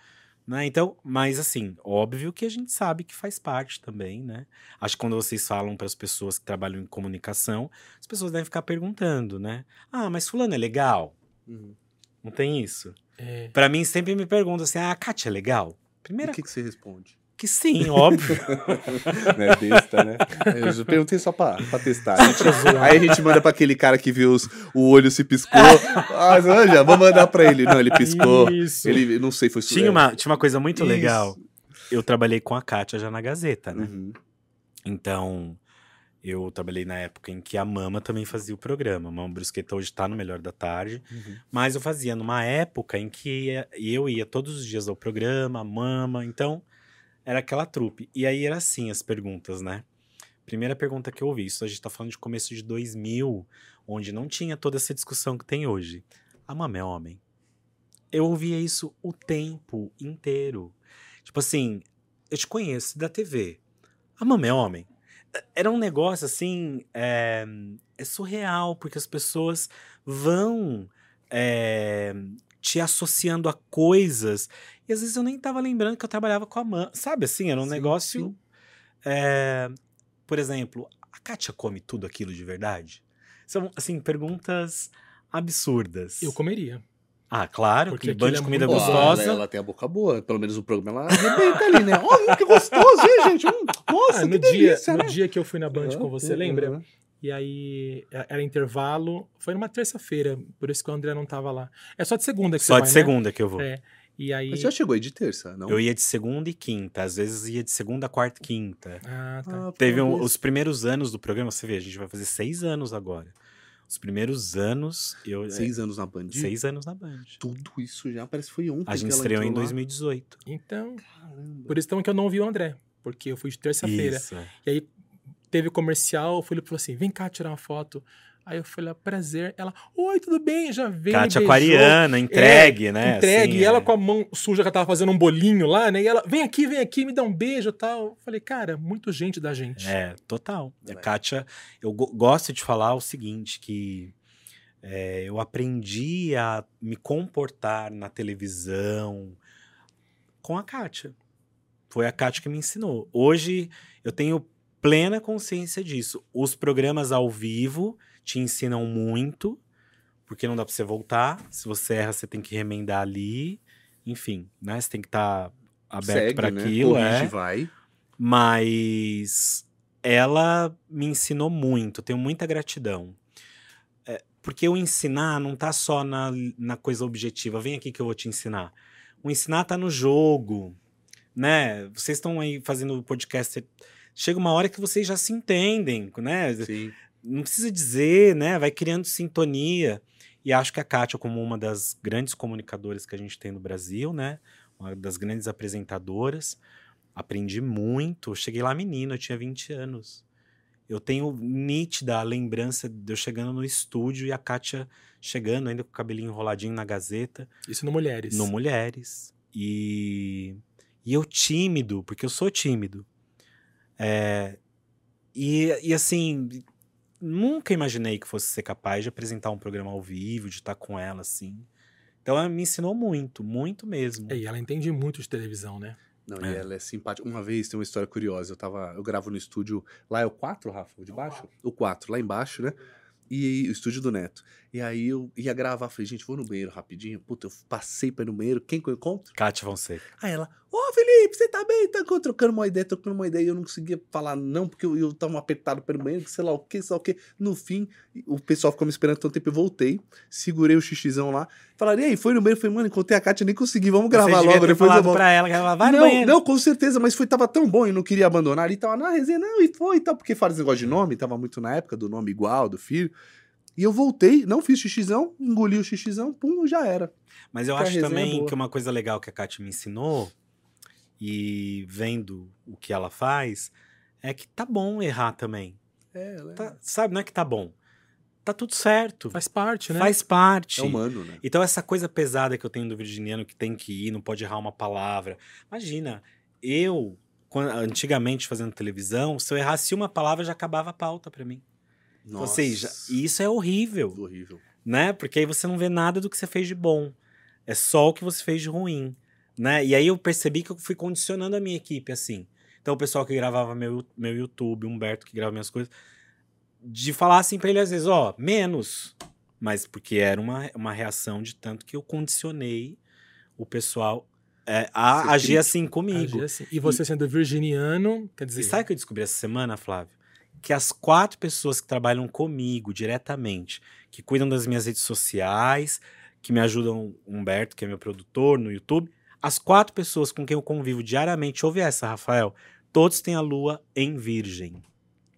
Né? Então, mas assim, óbvio que a gente sabe que faz parte também, né? Acho que quando vocês falam para as pessoas que trabalham em comunicação, as pessoas devem ficar perguntando, né? Ah, mas fulano é legal? Uhum. Não tem isso? É. Pra mim sempre me perguntam assim: "Ah, a Kátia é legal?" Primeira o que, que você responde? que sim, óbvio. <laughs> Não é besta, né? Eu já perguntei só pra, pra testar. Zoar. aí a gente manda pra aquele cara que viu os- o olho se piscou. Ah, já, vamos mandar pra ele. Não, ele piscou. Isso. Ele, não sei, foi su- tinha é. uma tinha uma coisa muito Isso. legal. Eu trabalhei com a Kátia já na Gazeta, né? Uhum. Então, eu trabalhei na época em que a Mama também fazia o programa. A Mama Brusqueta hoje tá no Melhor da Tarde. Uhum. Mas eu fazia numa época em que ia- eu ia todos os dias ao programa, a Mama. Então, era aquela trupe. E aí era assim as perguntas, né? Primeira pergunta que eu ouvi. Isso a gente tá falando de começo de 2000, onde não tinha toda essa discussão que tem hoje. A Mama é homem? Eu ouvia isso o tempo inteiro. Tipo assim, eu te conheço da TV. A Mama é homem? Era um negócio assim. É, é surreal, porque as pessoas vão é, te associando a coisas. E às vezes eu nem tava lembrando que eu trabalhava com a Mama. Sabe assim? Era um Sim, negócio. sim. é, por exemplo, a Kátia come tudo aquilo de verdade? São, assim, perguntas absurdas. Eu comeria. Ah, claro, Porque que bando de é comida Pô, gostosa. Ela, ela tem a boca boa. Pelo menos o programa ela arrebenta ali, né? Olha que gostoso, hein, gente? Hum, nossa, Ah, que no, dia, delícia, no né? dia que eu fui na Band com você, Uhum, lembra? uhum. E aí é- era intervalo. Foi numa terça-feira, por isso que o André não tava lá. É só de segunda que Só você de vai, segunda que eu vou. Né? É. E aí. Mas já chegou aí de terça, não? Eu ia de segunda e quinta, às vezes ia de segunda, quarta e quinta. Ah, tá. Ah, Teve um- os primeiros anos do programa, você vê, a gente vai fazer seis anos agora. Os primeiros anos, eu. é, Seis anos na Band. seis anos na Band. Tudo isso já parece que foi ontem. A gente que ela estreou em entrou lá. 2018. Então, Caramba. por isso então que eu não vi o André. Porque eu fui de terça-feira. É. E aí teve comercial, o Felipe falou assim: vem cá tirar uma foto. Aí eu falei, prazer. Ela, oi, tudo bem? Já veio. me Kátia beijou. aquariana, entregue, né? Entregue, assim, e ela é. com a mão suja que ela tava fazendo um bolinho lá, né? E ela, vem aqui, vem aqui, me dá um beijo e tal. Eu falei, cara, muito gente da gente. É, total. A É. Kátia, eu go- gosto de falar o seguinte, que é, eu aprendi a me comportar na televisão com a Kátia. Foi a Kátia que me ensinou. Hoje eu tenho plena consciência disso. Os programas ao vivo te ensinam muito, porque não dá pra você voltar. Se você erra, você tem que remendar ali. Enfim, né? Você tem que estar aberto Segue, para né? aquilo. Corrige, é. vai. Mas ela me ensinou muito, tenho muita gratidão. É, porque o ensinar não tá só na, na coisa objetiva. Vem aqui que eu vou te ensinar. O ensinar tá no jogo, né? Vocês estão aí fazendo o podcast. Chega uma hora que vocês já se entendem, né? Sim. Não precisa dizer, né? Vai criando sintonia. E acho que a Kátia, como uma das grandes comunicadoras que a gente tem no Brasil, né? Uma das grandes apresentadoras, aprendi muito. Eu cheguei lá menino, eu tinha 20 anos. Eu tenho nítida a lembrança de eu chegando no estúdio e a Kátia chegando, ainda com o cabelinho enroladinho na gazeta. Isso no Mulheres. No Mulheres. E, e eu tímido, porque eu sou tímido. É, e, e assim, nunca imaginei que fosse ser capaz de apresentar um programa ao vivo, de estar com ela assim. Então ela me ensinou muito, muito mesmo. É, e ela entende muito de televisão, né? Não, É. e ela é simpática. Uma vez tem uma história curiosa. Eu tava. Eu gravo no estúdio. Lá é o 4, Rafa? O de baixo? O 4, lá embaixo, né? E o estúdio do Neto. E aí eu ia gravar, falei, gente, vou no banheiro rapidinho. Puta, eu passei pra ir no banheiro. Quem que eu encontro? Kátia Fonseca. Aí ela, ô Felipe, você tá bem? Tá trocando uma ideia, trocando uma ideia. E eu não conseguia falar não, porque eu, eu tava apertado pelo banheiro, sei lá o que, sei lá o que. No fim, o pessoal ficou me esperando tanto tempo. Eu voltei, segurei o xixizão lá. Falaram, e aí, foi no banheiro? Falei, mano, encontrei a Kátia, nem consegui, vamos gravar logo. ter Depois eu volto. pra ela ela vai não, banheiro. não, com certeza, mas foi, tava tão bom e não queria abandonar. E tava na resenha, não, e foi e tal, porque faz esse negócio de nome, tava muito na época do nome igual, do filho. E eu voltei, não fiz xixizão, engoli o xixizão, pum, já era. Mas eu Porque acho é também boa. que uma coisa legal que a Kátia me ensinou, e vendo o que ela faz, é que tá bom errar também. É, ela é, Tá- sabe, não é que tá bom. Tá tudo certo. Faz parte, né? Faz parte. é humano, né? Então, essa coisa pesada que eu tenho do virginiano, que tem que ir, não pode errar uma palavra. Imagina, eu, quan- antigamente fazendo televisão, se eu errasse uma palavra, já acabava a pauta pra mim. Ou seja, isso é horrível, horrível. né? Porque aí você não vê nada do que você fez de bom. É só o que você fez de ruim, né? E aí eu percebi que eu fui condicionando a minha equipe assim. Então, o pessoal que gravava meu, meu YouTube, o Humberto que grava minhas coisas, de falar assim pra ele às vezes, ó, menos. Mas porque era uma, uma reação de tanto que eu condicionei o pessoal é, a Ser agir crítico. assim comigo. Agir assim. E você sendo virginiano, quer dizer. E sabe o que eu descobri essa semana, Flávio? Que as quatro pessoas que trabalham comigo diretamente, que cuidam das minhas redes sociais, que me ajudam, Humberto, que é meu produtor no YouTube, as quatro pessoas com quem eu convivo diariamente, ouve essa, Rafael, todos têm a lua em virgem.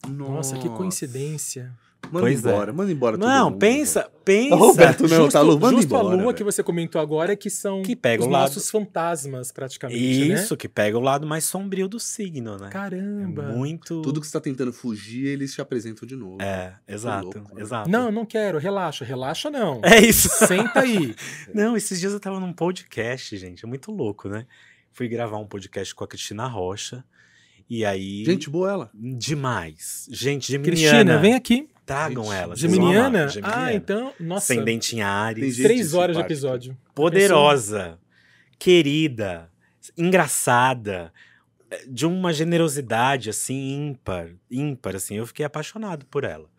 Nossa, que coincidência. Manda Pois é. embora, manda embora todo Não, mundo, pensa, pensa. Roberto, não, justo tá, Lu, manda justo a embora, lua velho. que você comentou agora, que são Que pega os o lado- nossos fantasmas, praticamente, né? Isso, que pega o lado mais sombrio do signo, né? Caramba. É muito. Tudo que você tá tentando fugir, eles te apresentam de novo. É, exato, louco, né? exato. Não, não quero, relaxa, relaxa não. <laughs> É isso. Senta aí. <laughs> Não, esses dias eu tava num podcast, gente. É muito louco, né? Fui gravar um podcast com a Cristina Rocha. E aí. Gente boa ela. Demais. Gente, geminiana. Cristina, vem aqui. Tragam Gente, ela. vão amar. Geminiana? Geminiana. Ah, então, nossa. Ascendente em Ares. Três horas de episódio. Poderosa. Querida. Engraçada. De uma generosidade, assim, ímpar. Ímpar, assim. Eu fiquei apaixonado por ela.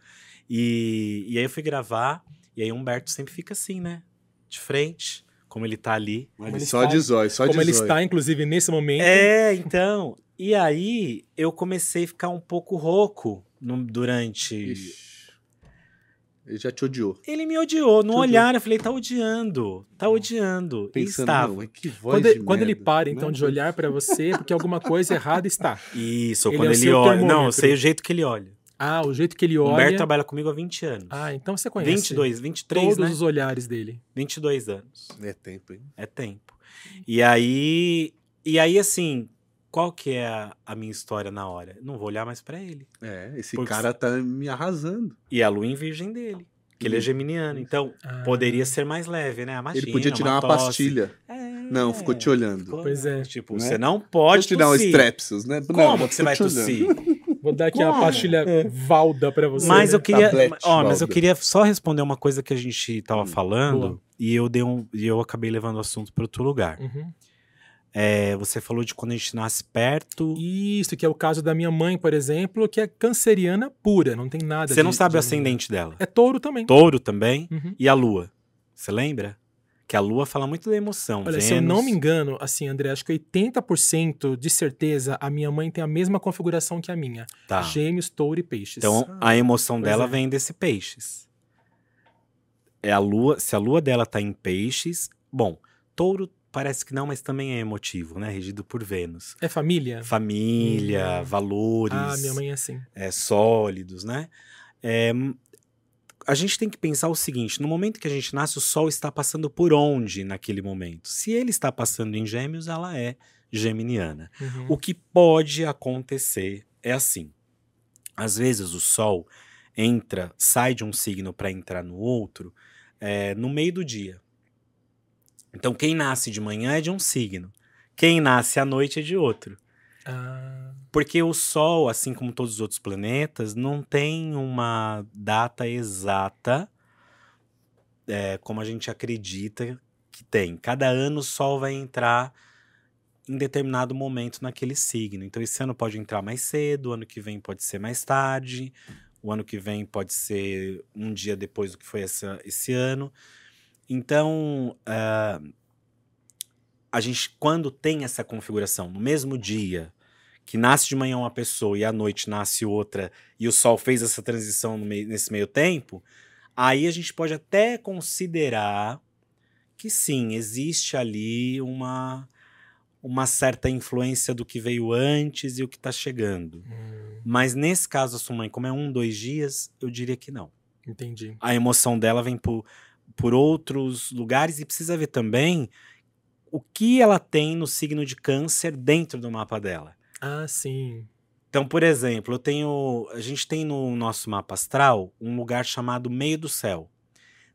E, e aí eu fui gravar. E aí o Humberto sempre fica assim, né? De frente. Como ele tá ali. Mas ele só está- de zóio, só Como de ele zóio. está, inclusive, nesse momento. É, então. E aí eu comecei a ficar um pouco rouco no- durante. Ixi. Ele já te odiou. Ele me odiou. No Te odiou. olhar, eu falei, tá odiando. Tá odiando. e Pensando, estava. não, mas que voz Quando, de quando ele para, então, Não, de olhar pra você, porque alguma coisa errada está. Isso, Ele quando é ele olha. Não, eu sei o jeito que ele olha. Ah, o jeito que ele O olha. Humberto trabalha comigo há 20 anos. Ah, então você conhece. 22, 23, todos né? os olhares dele. 22 anos. É tempo, hein? É tempo. E aí. E aí, assim, qual que é a, a minha história na hora? Não vou olhar mais pra ele. É, esse Porque- cara tá me arrasando. E a lua em virgem dele. Que ele é geminiano. Então, Ah. poderia ser mais leve, né? Imagina, ele podia tirar uma, tosse. pastilha. É. Não, ficou te olhando. Ficou- Pois é. Tipo, Né? você não Pode pode te dar um strepsils, né? Como que você vai tossir? <laughs> Vou dar aqui uma Como? pastilha Valda pra você. Mas né? eu queria, Tablete, ó, mas eu queria só responder uma coisa que a gente tava Hum, falando boa. e eu dei um, e eu acabei levando o assunto para outro lugar. Uhum. É, você falou de quando a gente nasce perto. Isso, que é o caso da minha mãe, por exemplo, que é canceriana pura, não tem nada Você não de- sabe o de- ascendente dela. É touro também. Touro também Uhum. e a lua. Você lembra? Que a lua fala muito da emoção. Olha, Vênus. se eu não me engano, assim, André, acho que 80% de certeza a minha mãe tem a mesma configuração que a minha. Tá. Gêmeos, touro e peixes. Então a emoção dela é. vem desse peixes. é a lua, se a lua dela tá em peixes, bom, touro parece que não, mas também é emotivo, né? Regido por Vênus. É família? Família, Hum. valores, Ah, minha mãe é assim. é, sólidos, né? É, a gente tem que pensar o seguinte: no momento que a gente nasce, o Sol está passando por onde naquele momento? Se ele está passando em Gêmeos, ela é geminiana. Uhum. O que pode acontecer é assim: às vezes o Sol entra, sai de um signo para entrar no outro, é, no meio do dia. Então, quem nasce de manhã é de um signo, quem nasce à noite é de outro. Ah, Porque o Sol, assim como todos os outros planetas, não tem uma data exata é, como a gente acredita que tem. Cada ano o Sol vai entrar em determinado momento naquele signo. Então, esse ano pode entrar mais cedo, o ano que vem pode ser mais tarde, o ano que vem pode ser um dia depois do que foi essa, esse ano. Então, ah, a gente, quando tem essa configuração, no mesmo dia, que nasce de manhã uma pessoa e à noite nasce outra, e o Sol fez essa transição meio- nesse meio tempo, aí a gente pode até considerar que sim, existe ali uma, uma certa influência do que veio antes e o que está chegando. hum, Mas nesse caso, a sua mãe, como é um, dois dias, eu diria que não. entendi. A emoção dela vem por, por outros lugares e precisa ver também o que ela tem no signo de câncer dentro do mapa dela. Ah, sim. Então, por exemplo, eu tenho, a gente tem no nosso mapa astral um lugar chamado meio do céu.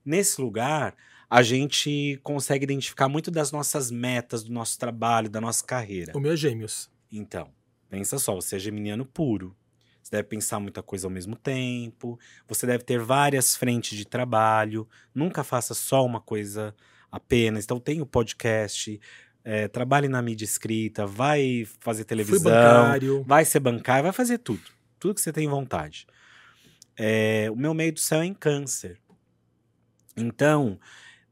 Nesse lugar, a gente consegue identificar muito das nossas metas, do nosso trabalho, da nossa carreira. O meu é gêmeos. Então, pensa só, você é geminiano puro. Você deve pensar muita coisa ao mesmo tempo. Você deve ter várias frentes de trabalho. Nunca faça só uma coisa apenas. Então, tem o podcast, é, trabalhe na mídia escrita, vai fazer televisão, bancário. vai ser bancário, vai fazer tudo. Tudo que você tem vontade. É, o meu meio do céu é em câncer. Então,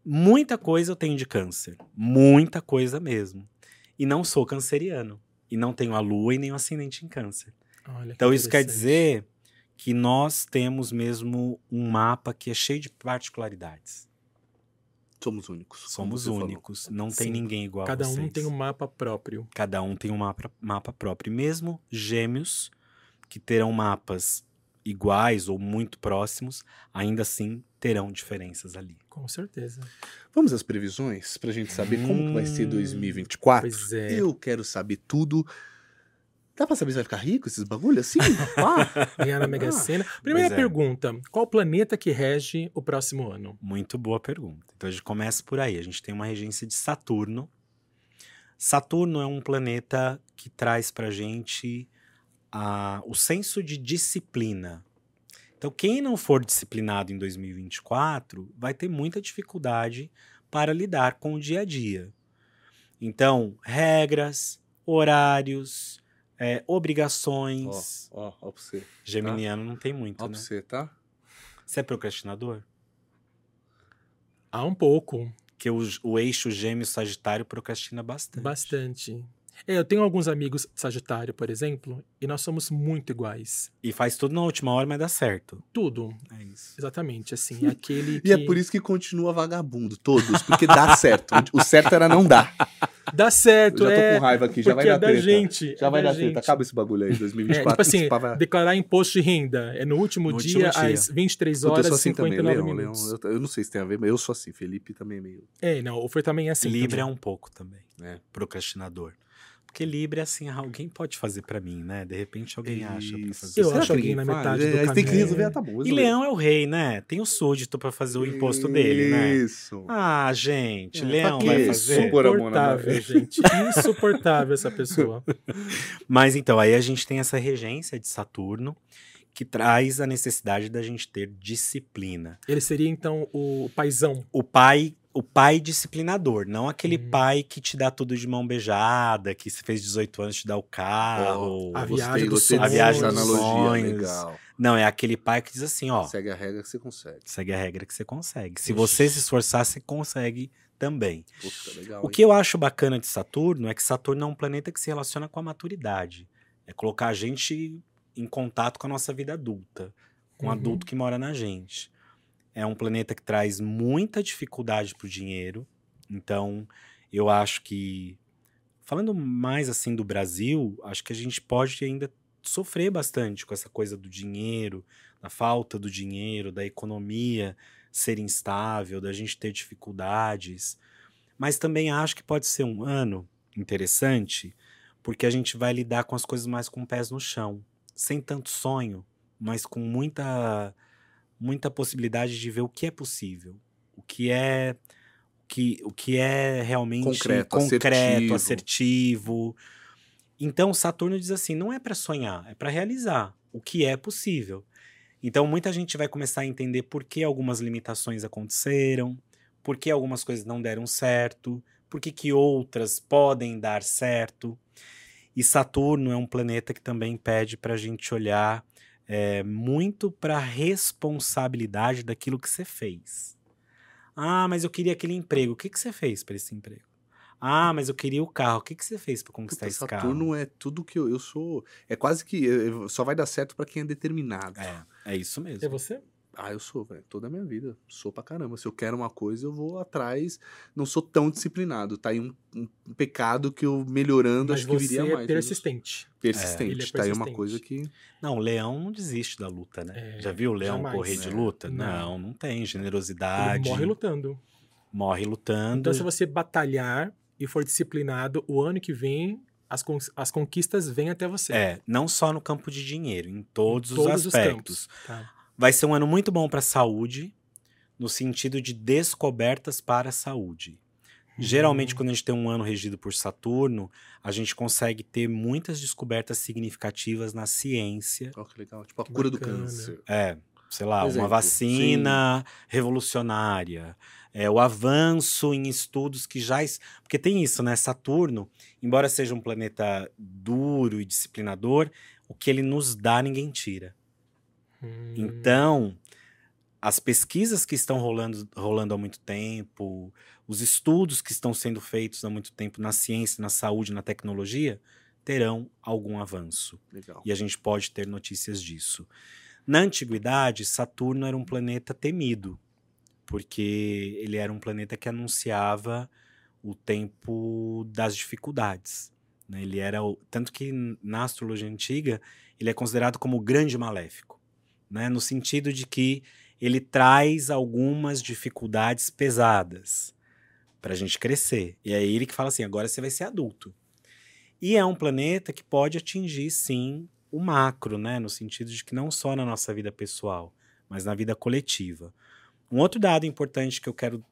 muita coisa eu tenho de câncer. Muita coisa mesmo. E não sou canceriano. E não tenho a lua e nem o ascendente em câncer. Olha, que Então, isso quer dizer que nós temos mesmo um mapa que é cheio de particularidades. Somos únicos. como Somos você falou. únicos. Não tem Sim. ninguém igual Cada a vocês. um tem um mapa próprio. Cada um tem um mapa, mapa próprio. E mesmo gêmeos, que terão mapas iguais ou muito próximos, ainda assim terão diferenças ali. Com certeza. Vamos às previsões pra gente saber como que vai ser Hum, 2024? Pois é. Eu quero saber tudo. Dá pra saber se vai ficar rico esses bagulho assim? <laughs> Pá. Ganhar na Mega Ah, Sena. Primeira é. pergunta: qual planeta que rege o próximo ano? Muito boa pergunta. Então a gente começa por aí. A gente tem uma regência de Saturno. Saturno é um planeta que traz pra gente a- o senso de disciplina. Então, quem não for disciplinado em 2024 vai ter muita dificuldade para lidar com o dia a dia. Então, regras, horários, é, ó, obrigações. ó, ó pra você. Geminiano não tem muito, Ó né? pra você, tá? Você é procrastinador? Há um pouco, que o, o eixo gêmeo sagitário procrastina bastante. bastante. É, eu tenho alguns amigos Sagitário, por exemplo, e nós somos muito iguais. E faz tudo na última hora, mas dá certo. Tudo, É isso. exatamente, assim, é <laughs> aquele que E é por isso que continua vagabundo, todos, porque dá certo. O certo era não dar. <laughs> dá Eu certo, já tô é, com raiva aqui, já vai porque dar é da treta. gente. Já é vai da dar treta. gente. Acaba esse bagulho aí, É, 2024. tipo assim, vai- declarar imposto de renda é no último, No dia, último dia. às 23 Puta, eu horas sou e assim também, 59 Leão, Leão. minutos. Eu, eu não sei se tem a ver, mas eu sou assim. Felipe também é meio. É, não, o Fer também é assim. Libra é também. um pouco também, É. procrastinador. Porque Libra é assim, alguém pode fazer pra mim, né? De repente alguém acha pra Isso. fazer. Eu Será acho que alguém na faz? metade do É, aí Tem que caminho. resolver, tá bom. E. Leão é o rei, né? Tem o súdito pra fazer o imposto dele, né? Isso. Ah, gente, É, Leão pra vai fazer. Insuportável, nave. gente. Insuportável essa pessoa. <laughs> Mas então, aí a gente tem essa regência de Saturno que traz a necessidade da gente ter disciplina. Ele seria, então, o paizão. o pai o pai disciplinador, não aquele Uhum. pai que te dá tudo de mão beijada, que se fez 18 anos te dá o carro. A Gostei, viagem dos gostei A viagem dos sonhos. legal. Não, é aquele pai que diz assim, ó, Segue a regra que você consegue. segue a regra que você consegue. Se você se esforçar, você consegue também. Puta, legal. O hein? que eu acho bacana de Saturno é que Saturno é um planeta que se relaciona com a maturidade. É colocar a gente em contato com a nossa vida adulta, com o Uhum. adulto que mora na gente. É um planeta que traz muita dificuldade para o dinheiro. Então, eu acho que, falando mais assim do Brasil, acho que a gente pode ainda sofrer bastante com essa coisa do dinheiro, da falta do dinheiro, da economia ser instável, da gente ter dificuldades. Mas também acho que pode ser um ano interessante, porque a gente vai lidar com as coisas mais com pés no chão, sem tanto sonho, mas com muita muita possibilidade de ver o que é possível, o que é o que, o que é realmente Concreto, concreto assertivo. assertivo. Então Saturno diz assim, não é para sonhar, é para realizar o que é possível. Então muita gente vai começar a entender por que algumas limitações aconteceram, por que algumas coisas não deram certo, por que, que outras podem dar certo. E Saturno é um planeta que também pede para a gente olhar é, muito para a responsabilidade daquilo que você fez. Ah, mas eu queria aquele emprego. O que, que você fez para esse emprego? Ah, mas eu queria o carro. O que, que você fez para conquistar Puta, esse carro? Saturno é tudo que eu, eu sou. É quase que. eh, Só vai dar certo pra quem é determinado. É, é isso mesmo. É você? Ah, eu sou, velho. Toda a minha vida. Sou pra caramba. Se eu quero uma coisa, eu vou atrás. Não sou tão disciplinado. Tá aí um, um pecado que eu melhorando, Mas acho que viria é mais. persistente. Persistente. Ele é Tá aí uma persistente. coisa que. Não, o leão não desiste da luta, né? É, Já viu o leão jamais. correr de É. luta? Não. Não, não tem Ele generosidade. morre lutando. morre lutando. Então, se você batalhar e for disciplinado, o ano que vem, as, con- as conquistas vêm até você. É, não só no campo de dinheiro, em todos, Todos os os aspectos. campos. Tá. Vai ser um ano muito bom para a saúde, no sentido de descobertas para a saúde. Geralmente, Hum. quando a gente tem um ano regido por Saturno, a gente consegue ter muitas descobertas significativas na ciência. Ó, que legal. Tipo a Que cura do bacana. câncer. É, sei lá, Exemplo, uma vacina revolucionária. É, o avanço em estudos que já. es- Porque tem isso, né? Saturno, embora seja um planeta duro e disciplinador, o que ele nos dá, ninguém tira. Hum. Então, as pesquisas que estão rolando, rolando há muito tempo, os estudos que estão sendo feitos há muito tempo na ciência, na saúde, na tecnologia, terão algum avanço. Legal. E a gente pode ter notícias disso. Na antiguidade, Saturno era um planeta temido, porque ele era um planeta que anunciava o tempo das dificuldades. né? Ele era o, tanto que na astrologia antiga ele é considerado como o grande maléfico, né? no sentido de que ele traz algumas dificuldades pesadas para a gente crescer. E é ele que fala assim: agora você vai ser adulto. E é um planeta que pode atingir, sim, o macro, né? No sentido de que não só na nossa vida pessoal, mas na vida coletiva. Um outro dado importante que eu quero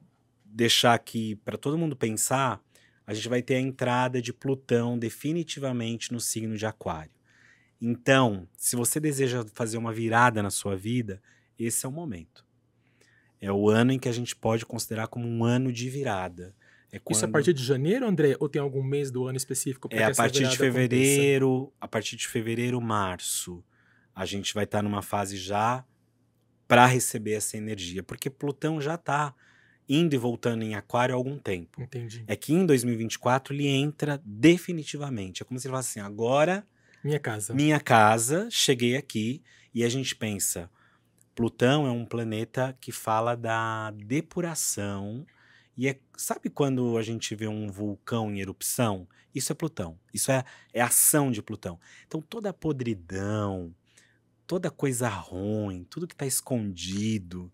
deixar aqui para todo mundo pensar, a gente vai ter a entrada de Plutão definitivamente no signo de Aquário. Então, se você deseja fazer uma virada na sua vida, esse é o momento. É o ano em que a gente pode considerar como um ano de virada. É Isso a quando- partir de janeiro, André? Ou tem algum mês do ano específico? pra é a partir de virada aconteça? fevereiro, a partir de fevereiro, março, a gente vai estar numa fase já para receber essa energia, porque Plutão já está indo e voltando em Aquário há algum tempo. Entendi. É que em 2024 ele entra definitivamente. É como se ele falasse assim: agora Minha casa. minha casa, cheguei aqui e a gente pensa, Plutão é um planeta que fala da depuração e é, sabe quando a gente vê um vulcão em erupção? Isso é Plutão. Isso é, é ação de Plutão. Então toda a podridão, toda coisa ruim, tudo que está escondido,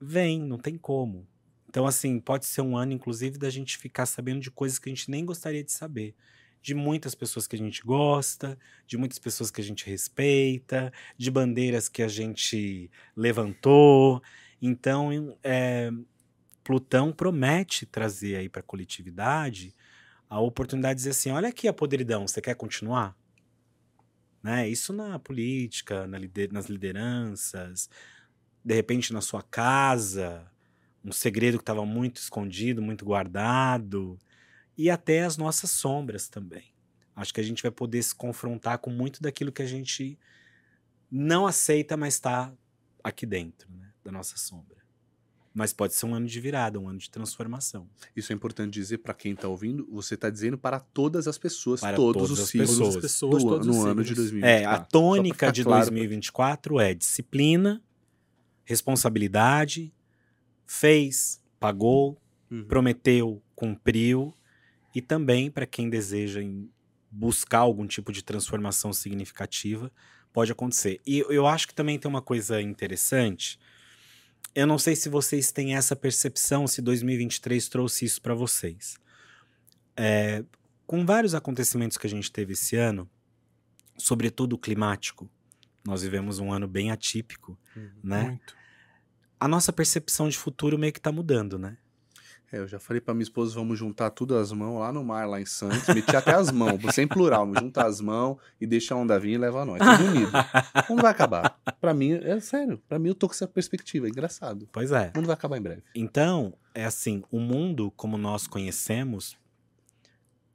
vem, não tem como. Então, assim, pode ser um ano, inclusive, da gente ficar sabendo de coisas que a gente nem gostaria de saber. De muitas pessoas que a gente gosta, de muitas pessoas que a gente respeita, de bandeiras que a gente levantou. Então, é, Plutão promete trazer aí para a coletividade a oportunidade de dizer assim: olha aqui a podridão, você quer continuar? Né? Isso na política, na lider- nas lideranças, de repente na sua casa, um segredo que estava muito escondido, muito guardado, e até as nossas sombras também. Acho que a gente vai poder se confrontar com muito daquilo que a gente não aceita, mas está aqui dentro né, da nossa sombra. Mas pode ser um ano de virada, um ano de transformação. Isso é importante dizer pra quem tá ouvindo. Você tá dizendo para todas as pessoas, Para todos todas os as signos pessoas. Todas as pessoas, do, no os ano de signos. 2024. É, a pra tônica de claro pra- 2024 é disciplina, responsabilidade, fez, pagou, Uhum. prometeu, cumpriu, e também para quem deseja buscar algum tipo de transformação significativa, pode acontecer. E eu acho que também tem uma coisa interessante. Eu não sei se vocês têm essa percepção, se 2023 trouxe isso para vocês. É, com vários acontecimentos que a gente teve esse ano, sobretudo climático, nós vivemos um ano bem atípico, Uhum. né? Muito. A nossa percepção de futuro meio que tá mudando, né? É, eu já falei pra minha esposa, vamos juntar tudo as mãos lá no mar, lá em Santos. Meti até as mãos, sem plural. Juntar as mãos e deixar a onda vir e leva nós. Tudo unido. O mundo vai acabar. Pra mim, é sério. Pra mim, eu tô com essa perspectiva. É engraçado. Pois é. O mundo vai acabar em breve. Então, é assim, o mundo como nós conhecemos,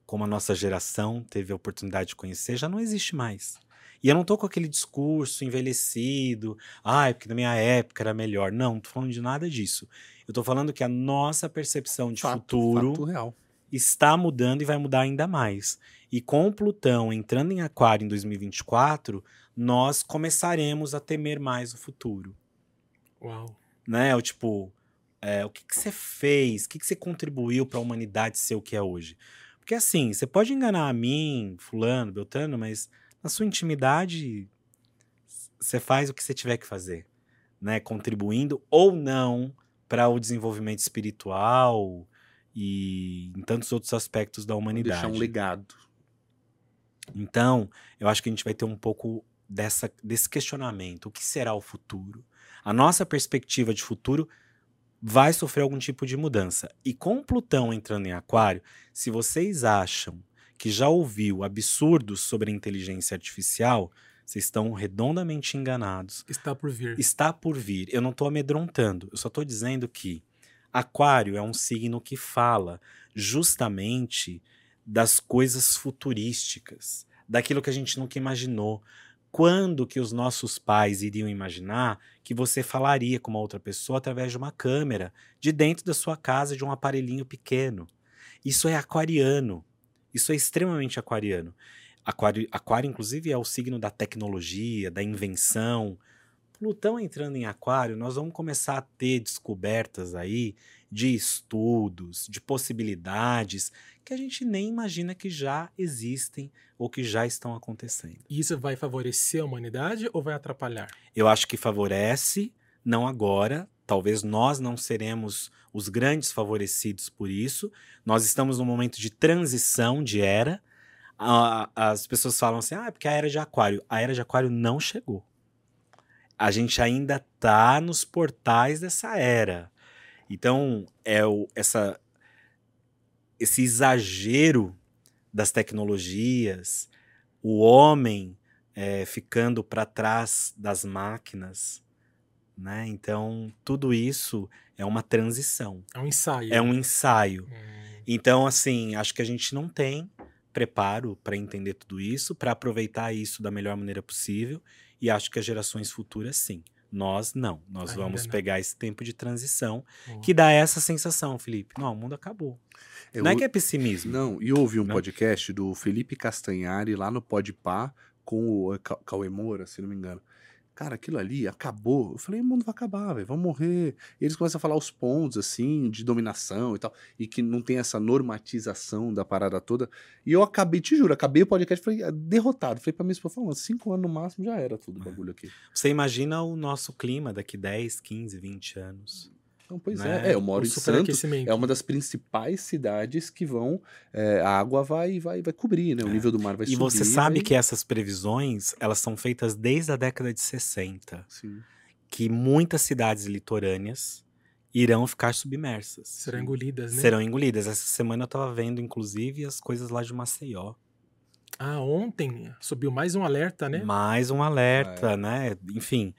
como a nossa geração teve a oportunidade de conhecer, já não existe mais. E eu não tô com aquele discurso envelhecido, ai, porque na minha época era melhor. Não, não tô falando de nada disso. Eu tô falando que a nossa percepção de Fato, futuro fato está mudando e vai mudar ainda mais. E com o Plutão entrando em Aquário em 2024, nós começaremos a temer mais o futuro Uau. né? O tipo, é, o que que você fez? O que que você contribuiu para a humanidade ser o que é hoje? Porque assim, você pode enganar a mim, fulano, beltrano, mas na sua intimidade você faz o que você tiver que fazer, né? Contribuindo ou não para o desenvolvimento espiritual e em tantos outros aspectos da humanidade. Deixar um legado. Então, eu acho que a gente vai ter um pouco dessa, desse questionamento. O que será o futuro? A nossa perspectiva de futuro vai sofrer algum tipo de mudança. E com Plutão entrando em Aquário, se vocês acham que já ouviu absurdos sobre a inteligência artificial, vocês estão redondamente enganados. Está por vir. Está por vir. Eu não estou amedrontando. Eu só estou dizendo que Aquário é um signo que fala justamente das coisas futurísticas, daquilo que a gente nunca imaginou. Quando que os nossos pais iriam imaginar que você falaria com uma outra pessoa através de uma câmera, de dentro da sua casa, de um aparelhinho pequeno? Isso é aquariano. Isso é extremamente aquariano. Aquário, aquário, inclusive, é o signo da tecnologia, da invenção. Plutão entrando em Aquário, nós vamos começar a ter descobertas aí de estudos, de possibilidades que a gente nem imagina que já existem ou que já estão acontecendo. E isso vai favorecer a humanidade ou vai atrapalhar? Eu acho que favorece, não agora. Talvez nós não seremos os grandes favorecidos por isso. Nós estamos num momento de transição de era. As pessoas falam assim: ah, é porque a era de Aquário. A era de Aquário não chegou. A gente ainda tá nos portais dessa era. Então, é o, essa, esse exagero das tecnologias, o homem é, ficando para trás das máquinas, né? Então, tudo isso é uma transição, É um ensaio. é um ensaio. Hum, Então, assim, acho que a gente não tem preparo para entender tudo isso, para aproveitar isso da melhor maneira possível, e acho que as gerações futuras sim. Nós não. Nós Ainda vamos não. pegar esse tempo de transição boa. que dá essa sensação, Felipe. Não, o mundo acabou. Eu- Não é que é pessimismo. Não, e eu ouvi um Não? podcast do Felipe Castanhari lá no Podpah com o Ca- Cauê Moura, se não me engano. Cara, aquilo ali acabou. Eu falei, o mundo vai acabar, velho, vamos morrer. E eles começam a falar os pontos, assim, de dominação e tal, e que não tem essa normatização da parada toda. E eu acabei, te juro, acabei o podcast, falei, ah, derrotado. Falei pra minha esposa, falando, cinco anos no máximo já era tudo o É. bagulho aqui. Você imagina o nosso clima daqui 10, 15, 20 anos. Então, pois Né? é, é, eu moro o em Santos, é uma das principais cidades que vão, é, a água vai, vai, vai cobrir, né? O É. nível do mar vai e subir. você sabe vai- que essas previsões, elas são feitas desde a década de 60, Sim. que muitas cidades litorâneas irão ficar submersas. Serão engolidas, né? Serão engolidas. Essa semana eu tava vendo, inclusive, as coisas lá de Maceió. Ah, ontem subiu mais um alerta, né? Mais um alerta, Ah, né? Enfim.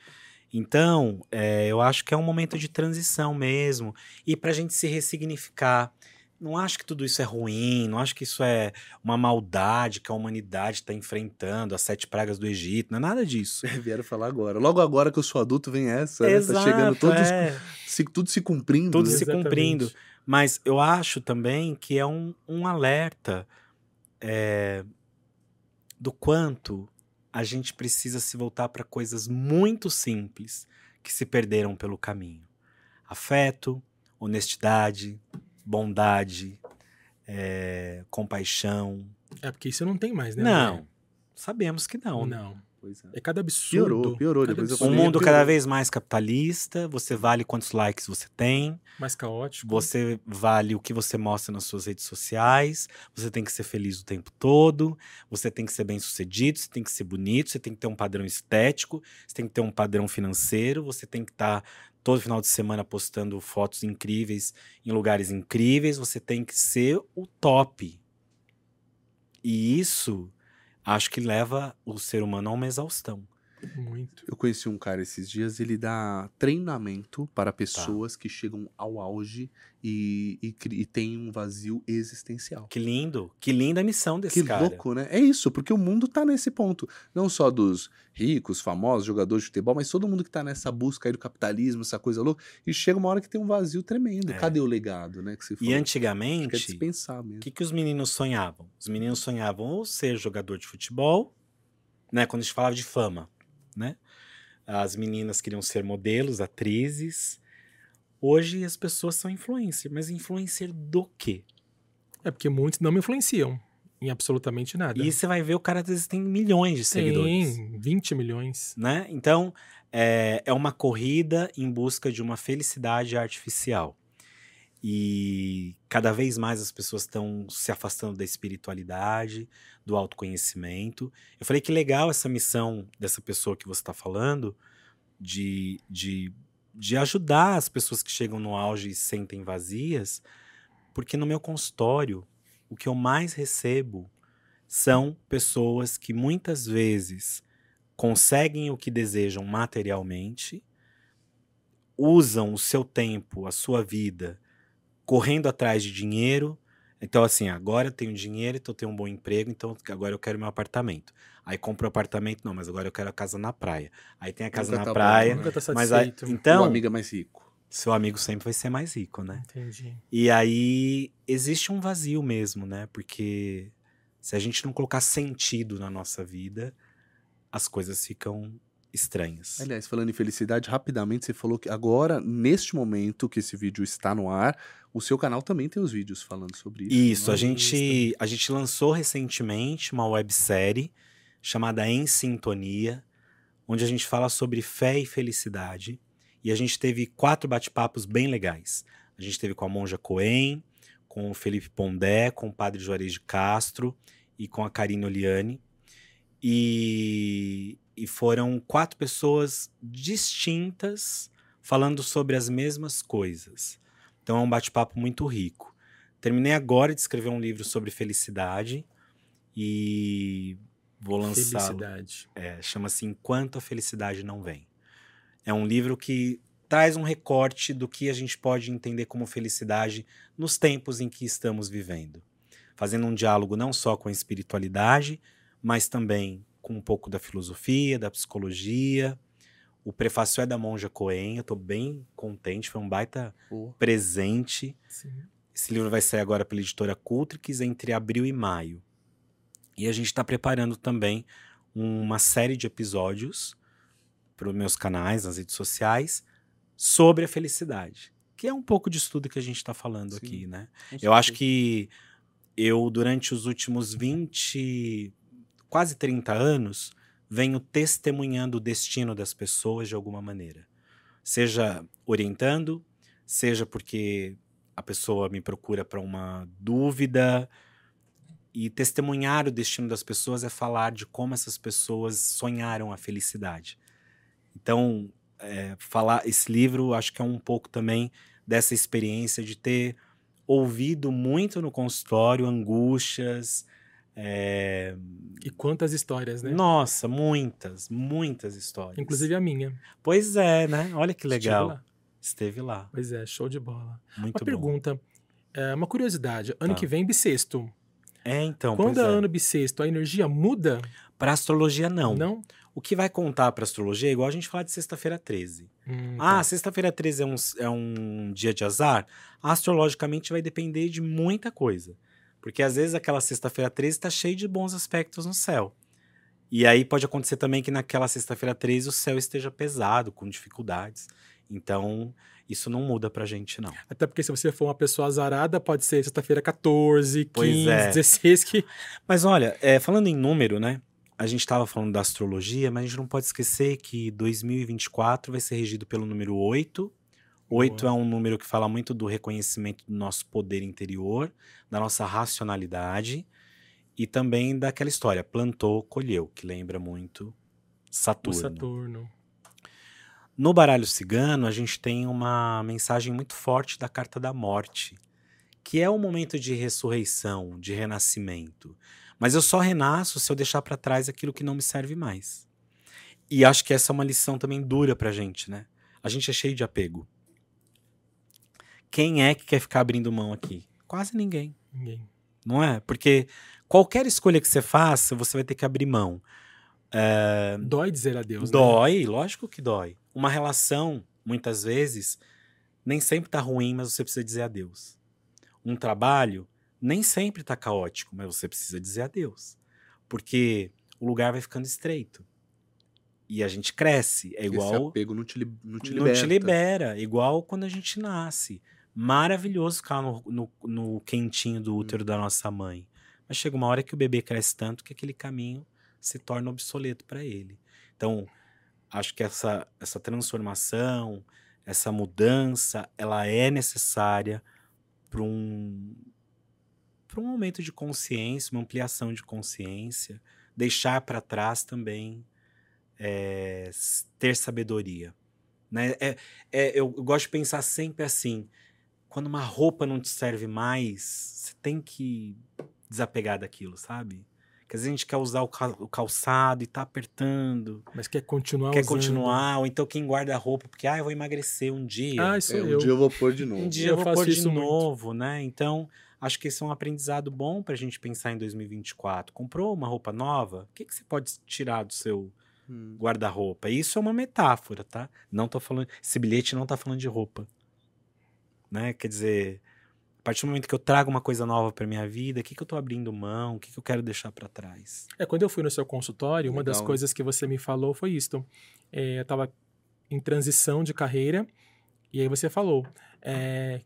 Então, é, eu acho que é um momento de transição mesmo. E pra gente se ressignificar. Não acho que tudo isso é ruim, não acho que isso é uma maldade que a humanidade está enfrentando, as sete pragas do Egito, não é nada disso. <laughs> Vieram falar agora. Logo agora que eu sou adulto, vem essa, né? Tá chegando Exato, todos, é. se, tudo se cumprindo. Tudo né? se Exatamente. cumprindo. Mas eu acho também que é um, um alerta é, do quanto a gente precisa se voltar para coisas muito simples que se perderam pelo caminho. Afeto, honestidade, bondade, é, compaixão. É porque isso não tem mais, né? Não, sabemos que não. né? Não. Pois é. É cada absurdo. Piorou, piorou. cada Depois Um mundo cada vez mais capitalista, você vale quantos likes você tem, mais caótico. você vale o que você mostra nas suas redes sociais, você tem que ser feliz o tempo todo, você tem que ser bem sucedido, você tem que ser bonito, você tem que ter um padrão estético, você tem que ter um padrão financeiro, você tem que estar todo final de semana postando fotos incríveis em lugares incríveis, você tem que ser o top. E isso acho que leva o ser humano a uma exaustão. Muito. Eu conheci um cara esses dias, ele dá treinamento para pessoas que chegam ao auge e, e, e têm um vazio existencial. Que lindo, que linda a missão desse Que cara. louco, né? É isso, porque o mundo tá nesse ponto. Não só dos ricos, famosos, jogadores de futebol, mas todo mundo que tá nessa busca aí do capitalismo, essa coisa louca. E chega uma hora que tem um vazio tremendo. É. Cadê o legado, né? Que você E que é antigamente, mesmo. O que, que os meninos sonhavam? Os meninos sonhavam ou ser jogador de futebol, né? Quando a gente falava de fama, né? As meninas queriam ser modelos, atrizes. Hoje as pessoas são influencer, mas influencer do quê? É porque muitos não me influenciam em absolutamente nada. E você vai ver o cara às vezes tem milhões de seguidores, Tem 20 milhões. né? Então é, é uma corrida em busca de uma felicidade artificial. E cada vez mais as pessoas estão se afastando da espiritualidade, do autoconhecimento. Eu falei que legal essa missão dessa pessoa que você está falando, de, de, de ajudar as pessoas que chegam no auge e se sentem vazias, porque no meu consultório, o que eu mais recebo são pessoas que muitas vezes conseguem o que desejam materialmente, usam o seu tempo, a sua vida, correndo atrás de dinheiro. Então, assim, agora eu tenho dinheiro, então eu tenho um bom emprego, então agora eu quero meu apartamento. Aí compro o apartamento, não, mas agora eu quero a casa na praia. Aí tem a casa Nunca na tá bom, praia, né? Nunca tá mas aí, satisfeito. o então, amigo é mais rico. seu amigo sempre vai ser mais rico, né? Entendi. E aí existe um vazio mesmo, né? Porque se a gente não colocar sentido na nossa vida, as coisas ficam estranhas. Aliás, falando em felicidade, rapidamente você falou que agora, neste momento que esse vídeo está no ar, o seu canal também tem os vídeos falando sobre isso. Isso, não a é? gente, a gente lançou recentemente uma websérie chamada Em Sintonia, onde a gente fala sobre fé e felicidade. E a gente teve quatro bate-papos bem legais. A gente teve com a Monja Coen, com o Felipe Pondé, com o Padre Juarez de Castro e com a Karine Oliani. E, e foram quatro pessoas distintas falando sobre as mesmas coisas. Então é um bate-papo muito rico. Terminei agora de escrever um livro sobre felicidade e vou lançar. Felicidade. É, chama-se Enquanto a Felicidade Não Vem. É um livro que traz um recorte do que a gente pode entender como felicidade nos tempos em que estamos vivendo. Fazendo um diálogo não só com a espiritualidade, mas também com um pouco da filosofia, da psicologia. O prefácio é da Monja Coen, eu estou bem contente, foi um baita presente. Sim. Esse livro vai sair agora pela editora Cultrix entre abril e maio. E a gente está preparando também uma série de episódios para os meus canais, nas redes sociais, sobre a felicidade. Que é um pouco de estudo que a gente está falando Sim. aqui, né? Eu acho que eu, durante os últimos 20, quase 30 anos, venho testemunhando o destino das pessoas de alguma maneira. Seja orientando, seja porque a pessoa me procura para uma dúvida. E testemunhar o destino das pessoas é falar de como essas pessoas sonharam a felicidade. Então, é, falar esse livro acho que é um pouco também dessa experiência de ter ouvido muito no consultório angústias. É, E quantas histórias, né? Nossa, muitas, muitas histórias. Inclusive a minha. Pois é, né? Olha que Estive legal. lá. Esteve lá. Pois é, show de bola. Muito uma bom. pergunta, é, uma curiosidade. Ano Tá. que vem, bissexto. É, então. Quando é é. ano bissexto, a energia muda? Pra astrologia, não. Não? O que vai contar pra astrologia é igual a gente falar de sexta-feira 13. Hum, Ah, tá. sexta-feira 13 é um, é um dia de azar? Astrologicamente vai depender de muita coisa. Porque às vezes aquela sexta-feira 13 está cheia de bons aspectos no céu. E aí pode acontecer também que naquela sexta-feira 13 o céu esteja pesado, com dificuldades. Então, isso não muda pra gente, não. Até porque se você for uma pessoa azarada, pode ser sexta-feira 14, 15, Pois é. 16, que Mas olha, é, falando em número, né? A gente estava falando da astrologia, mas a gente não pode esquecer que 2024 vai ser regido pelo número 8. 8 Boa. é um número que fala muito do reconhecimento do nosso poder interior, da nossa racionalidade e também daquela história, plantou, colheu, que lembra muito o Saturno. Saturno. No baralho cigano, a gente tem uma mensagem muito forte da carta da morte, que é um momento de ressurreição, de renascimento. Mas eu só renasço se eu deixar para trás aquilo que não me serve mais. E acho que essa é uma lição também dura pra gente, né? A gente é cheio de apego. Quem é que quer ficar abrindo mão aqui? Quase ninguém Ninguém. não é? Porque qualquer escolha que você faça, você vai ter que abrir mão. Dói dizer adeus, né? dói, lógico que dói. Uma relação, muitas vezes, nem sempre tá ruim, mas você precisa dizer adeus. Um trabalho nem sempre tá caótico, mas você precisa dizer adeus. Porque o lugar vai ficando estreito. E a gente cresce. É Esse igual apego não te, li- não te não liberta. te libera, igual quando a gente nasce. Maravilhoso ficar no, no, no quentinho do útero da nossa mãe. Mas chega uma hora que o bebê cresce tanto que aquele caminho se torna obsoleto para ele. Então, acho que essa, essa transformação, essa mudança, ela é necessária para um, para um aumento de consciência, uma ampliação de consciência, deixar para trás também é, ter sabedoria. Né? É, é, eu gosto de pensar sempre assim: quando uma roupa não te serve mais, você tem que desapegar daquilo, sabe? Que às vezes a gente quer usar o, cal- o calçado e tá apertando, Mas quer continuar quer usando. continuar, ou então quem guarda a roupa porque ah, eu vou emagrecer um dia. Ah, isso É, um eu. dia eu vou pôr de novo. Um dia Eu eu vou pôr de muito. novo, né? Então, acho que esse é um aprendizado bom pra gente pensar em 2024. Comprou uma roupa nova? O que, que você pode tirar do seu Hum. guarda-roupa? Isso é uma metáfora, tá? Não tô falando. Esse bilhete não tá falando de roupa. Né? Quer dizer, a partir do momento que eu trago uma coisa nova pra minha vida, o que, que eu tô abrindo mão? O que, que eu quero deixar pra trás? É, quando eu fui no seu consultório, uma das Legal. coisas que você me falou foi isto. É, eu estava em transição de carreira, e aí você falou: é,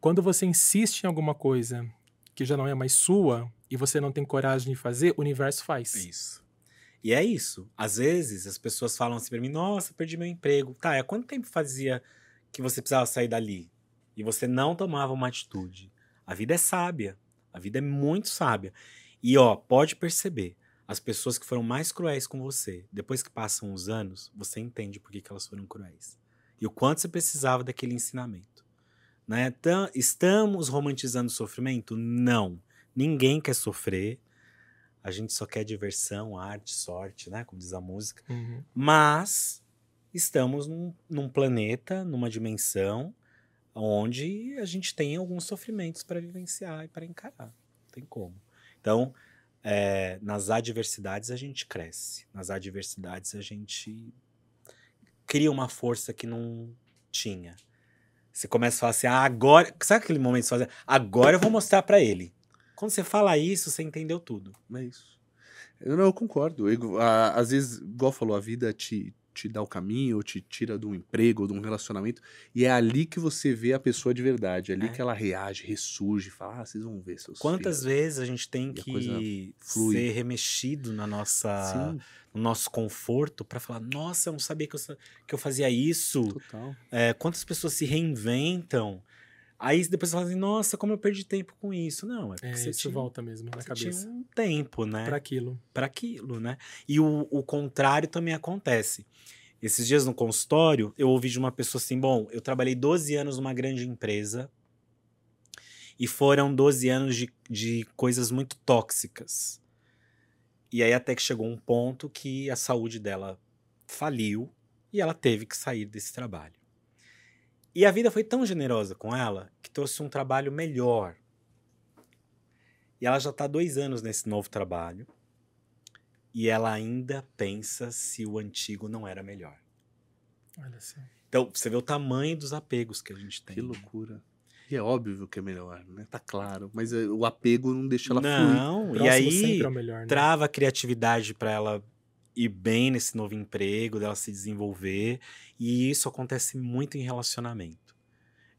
quando você insiste em alguma coisa que já não é mais sua e você não tem coragem de fazer, o universo faz. Isso. E é isso. Às vezes as pessoas falam assim pra mim: nossa, perdi meu emprego. Tá, há quanto tempo fazia que você precisava sair dali? E você não tomava uma atitude. A vida é sábia. A vida é muito sábia. E ó, pode perceber. As pessoas que foram mais cruéis com você, depois que passam os anos, você entende por que, que elas foram cruéis. E o quanto você precisava daquele ensinamento. Né? Então, estamos romantizando o sofrimento? Não. Ninguém quer sofrer. A gente só quer diversão, arte, sorte, né? Como diz a música. Uhum. Mas estamos num, num planeta, numa dimensão, onde a gente tem alguns sofrimentos para vivenciar e para encarar. Não tem como. Então, é, nas adversidades a gente cresce. Nas adversidades a gente cria uma força que não tinha. Você começa a falar assim, ah, agora. Sabe aquele momento que você fala, agora eu vou mostrar para ele. Quando você fala isso, você entendeu tudo. É isso. Eu, não, eu concordo. Eu- a- às vezes, igual falou, a vida te, te dá o caminho, ou te tira de um emprego, ou de um relacionamento, e é ali que você vê a pessoa de verdade. É ali É. que ela reage, ressurge, fala, ah, vocês vão ver seus Quantas filhos. vezes a gente tem E que ser remexido na nossa, Sim, no nosso conforto para falar, nossa, eu não sabia que eu, que eu fazia isso. total. É, quantas pessoas se reinventam? Aí depois você fala assim, nossa, como eu perdi tempo com isso. Não, é porque É, você, isso tinha, volta mesmo na você cabeça. tinha um tempo, né? Para aquilo. para aquilo, né? E o, o contrário também acontece. Esses dias no consultório, eu ouvi de uma pessoa assim: bom, eu trabalhei 12 anos numa grande empresa e foram 12 anos de, de coisas muito tóxicas. E aí, até que chegou um ponto que a saúde dela faliu e ela teve que sair desse trabalho. E a vida foi tão generosa com ela que trouxe um trabalho melhor. E ela já está dois anos nesse novo trabalho e ela ainda pensa se o antigo não era melhor. Olha só. Então, você vê o tamanho dos apegos que a gente tem. Que loucura. E é óbvio que é melhor, né? Tá claro. Mas é, o apego não deixa ela fluir. Não, e aí é o melhor, né? trava a criatividade para ela ir bem nesse novo emprego, dela se desenvolver. E isso acontece muito em relacionamento.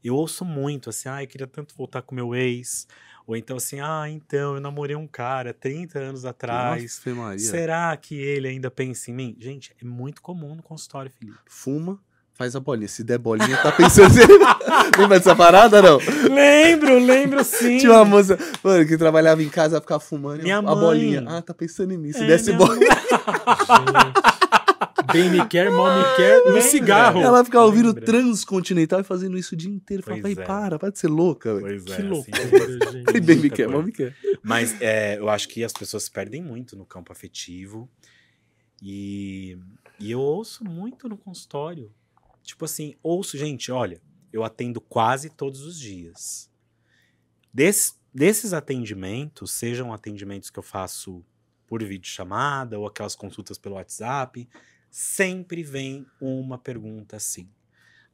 Eu ouço muito assim, ah, eu queria tanto voltar com meu ex. Ou então assim, ah, então, eu namorei um cara 30 anos atrás. Nossa. Será que ele ainda pensa em mim? Gente, é muito comum no consultório, Felipe. Fuma, faz a bolinha. Se der bolinha, tá pensando. <laughs> Lembra dessa parada, não? Lembro, lembro sim. Tinha uma moça, mano, que trabalhava em casa, ficava fumando. Minha a mãe. bolinha. Ah, tá pensando em mim. Se É, desse bolinha. Gente, Bem me quer, mal me quer, no Lembra? cigarro. Ela ficava ouvindo transcontinental e fazendo isso o dia inteiro. Falava, "Vai, é. para, para de ser louca, velho. Pois Que é, assim, loucura, gente. Falei, bem me quer, mal me quer. Mas é, eu acho que as pessoas se perdem muito no campo afetivo. E, e eu ouço muito no consultório. Tipo assim, ouço, gente, olha, eu atendo quase todos os dias. Des- desses atendimentos, sejam atendimentos que eu faço por videochamada ou aquelas consultas pelo WhatsApp, sempre vem uma pergunta assim.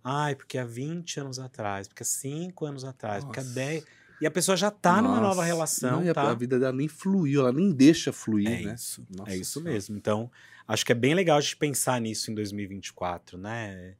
Ai, porque há 20 anos atrás, porque há 5 anos atrás, porque há Nossa. 10. E a pessoa já tá numa nova Nossa, relação, não, e a- tá? A vida dela nem fluiu, ela nem deixa fluir, É né? isso, Nossa é isso mesmo. Então, acho que é bem legal a gente pensar nisso em 2024, né?